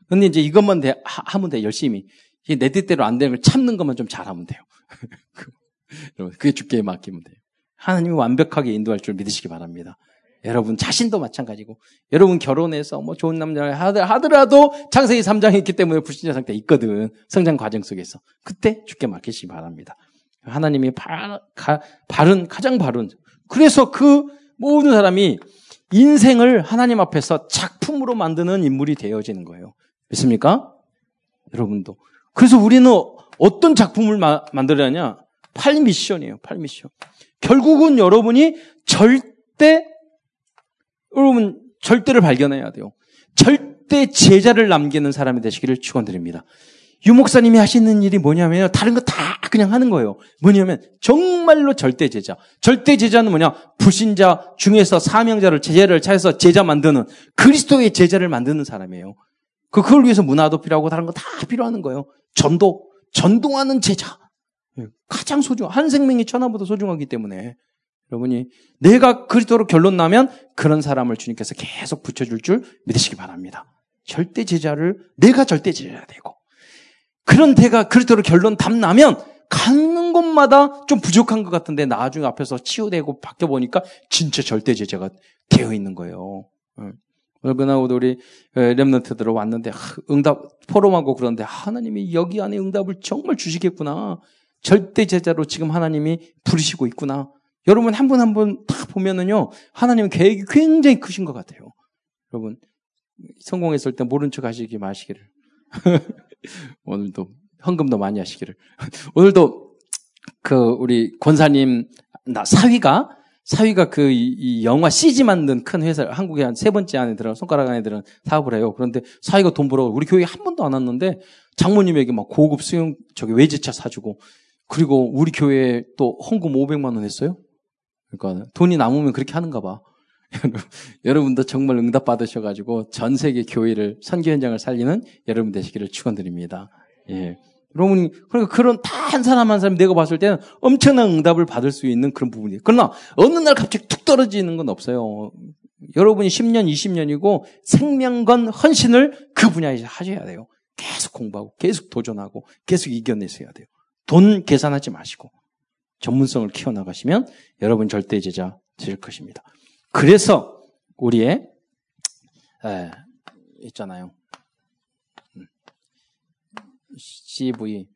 근데 이제 이것만 돼, 하 면 돼, 열심히. 내 뜻대로 안 되는 걸 참는 것만 좀 잘하면 돼요. 그게 죽게 맡기면 돼요. 하나님이 완벽하게 인도할 줄 믿으시기 바랍니다. 여러분 자신도 마찬가지고 여러분 결혼해서 뭐 좋은 남자를 하더라도 창세기 3장에 있기 때문에 불신자 상태 있거든. 성장 과정 속에서. 그때 죽게 맡기시기 바랍니다. 하나님이 바, 가, 바른 가장 바른 그래서 그 모든 사람이 인생을 하나님 앞에서 작품으로 만드는 인물이 되어지는 거예요. 믿습니까? 여러분도. 그래서 우리는 어떤 작품을 마, 만들어야 하냐? 팔 미션이에요. 팔 미션. 결국은 여러분이 절대 여러분 절대를 발견해야 돼요. 절대 제자를 남기는 사람이 되시기를 축원드립니다. 유 목사님이 하시는 일이 뭐냐면 다른 거 다 그냥 하는 거예요. 뭐냐면 정말로 절대 제자. 절대 제자는 뭐냐? 불신자 중에서 사명자를 제자를 찾아서 제자 만드는 그리스도의 제자를 만드는 사람이에요. 그 그걸 위해서 문화도 필요하고 다른 거 다 필요하는 거예요. 전도, 전동하는 제자. 예, 가장 소중, 한 생명이 천하보다 소중하기 때문에 여러분이 내가 그리스도로 결론 나면 그런 사람을 주님께서 계속 붙여줄 줄 믿으시기 바랍니다. 절대 제자를 내가 절대 제자가 되고 그런 대가 그리스도로 결론 답 나면 가는 곳마다 좀 부족한 것 같은데 나중에 앞에서 치유되고 바뀌어 보니까 진짜 절대 제자가 되어 있는 거예요. 예. 오늘 그나고도 우리 렘넌트들 왔는데 응답 포럼하고 그런데 하나님이 여기 안에 응답을 정말 주시겠구나. 절대 제자로 지금 하나님이 부르시고 있구나. 여러분 한 분 한 분 다 보면은요 하나님은 계획이 굉장히 크신 것 같아요. 여러분 성공했을 때 모른 척 하시기 마시기를. 오늘도 헌금도 많이 하시기를. 오늘도 그 우리 권사님 나 사위가 사위가 그 이 영화 CG 만든 큰 회사 한국에 한 세 번째 안에 들어 손가락 안에 들은 사업을 해요. 그런데 사위가 돈 벌어 우리 교회 한 번도 안 왔는데 장모님에게 막 고급 수영 저기 외제차 사주고 그리고 우리 교회에 또 헌금 500만 원 했어요. 그러니까 돈이 남으면 그렇게 하는가 봐. 여러분도 정말 응답 받으셔가지고 전 세계 교회를 선교 현장을 살리는 여러분 되시기를 축원드립니다. 예. 여러분이 그러니까 그런 다 한 사람 한 사람 내가 봤을 때는 엄청난 응답을 받을 수 있는 그런 부분이에요. 그러나 어느 날 갑자기 툭 떨어지는 건 없어요. 여러분이 10년, 20년이고 생명건 헌신을 그 분야에서 하셔야 돼요. 계속 공부하고 계속 도전하고 계속 이겨내셔야 돼요. 돈 계산하지 마시고 전문성을 키워나가시면 여러분 절대 제자 되실 것입니다. 그래서 우리의 에, 있잖아요. CV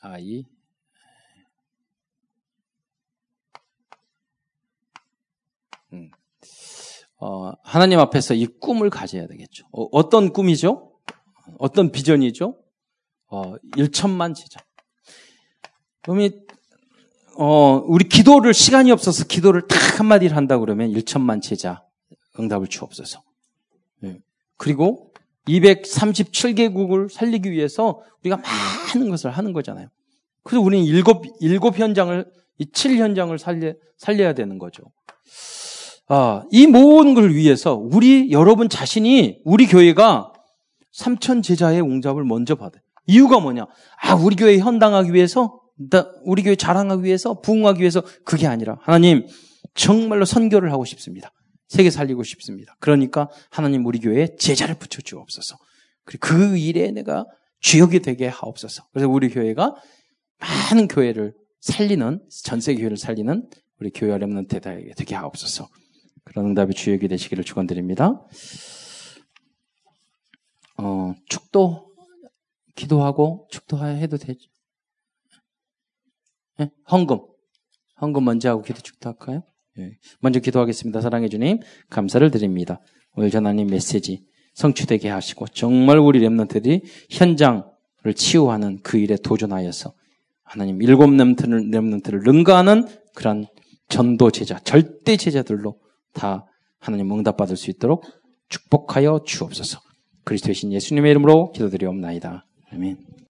I 음. 어, 하나님 앞에서 이 꿈을 가져야 되겠죠. 어, 떤 꿈이죠? 어떤 비전이죠? 어, 1천만 제자. 그러면 어, 우리 기도를 시간이 없어서 기도를 딱 한마디를 한다 그러면 1천만 제자 응답을 주옵소서. 네. 그리고 237개국을 살리기 위해서 우리가 많은 것을 하는 거잖아요. 그래서 우리는 일곱, 일곱 현장을, 이 칠 현장을 살려, 살려야 되는 거죠. 아, 이 모든 걸 위해서 우리, 여러분 자신이, 우리 교회가 삼천 제자의 옹잡을 먼저 받아요. 이유가 뭐냐? 아, 우리 교회 현당하기 위해서? 우리 교회 자랑하기 위해서? 부흥하기 위해서? 그게 아니라, 하나님, 정말로 선교를 하고 싶습니다. 세계 살리고 싶습니다. 그러니까 하나님 우리 교회에 제자를 붙여 주옵소서. 그리고 그 일에 내가 주역이 되게 하옵소서. 그래서 우리 교회가 많은 교회를 살리는 전세 교회를 살리는 우리 교회 어렵는 대다에게 되게 하옵소서. 그런 응답의 주역이 되시기를 축원드립니다. 어, 축도 기도하고 축도해도 되죠. 네? 헌금 헌금 먼저 하고 기도 축도할까요? 예. 먼저 기도하겠습니다. 사랑해 주님, 감사를 드립니다. 오늘 전하님 메시지 성취되게 하시고 정말 우리 렘넌트들이 현장을 치유하는 그 일에 도전하여서 하나님 일곱 렘넌트를, 렘넌트를 능가하는 그런 전도 제자, 절대 제자들로 다 하나님 응답받을 수 있도록 축복하여 주옵소서. 그리스도의 신 예수님의 이름으로 기도드리옵나이다. 아멘.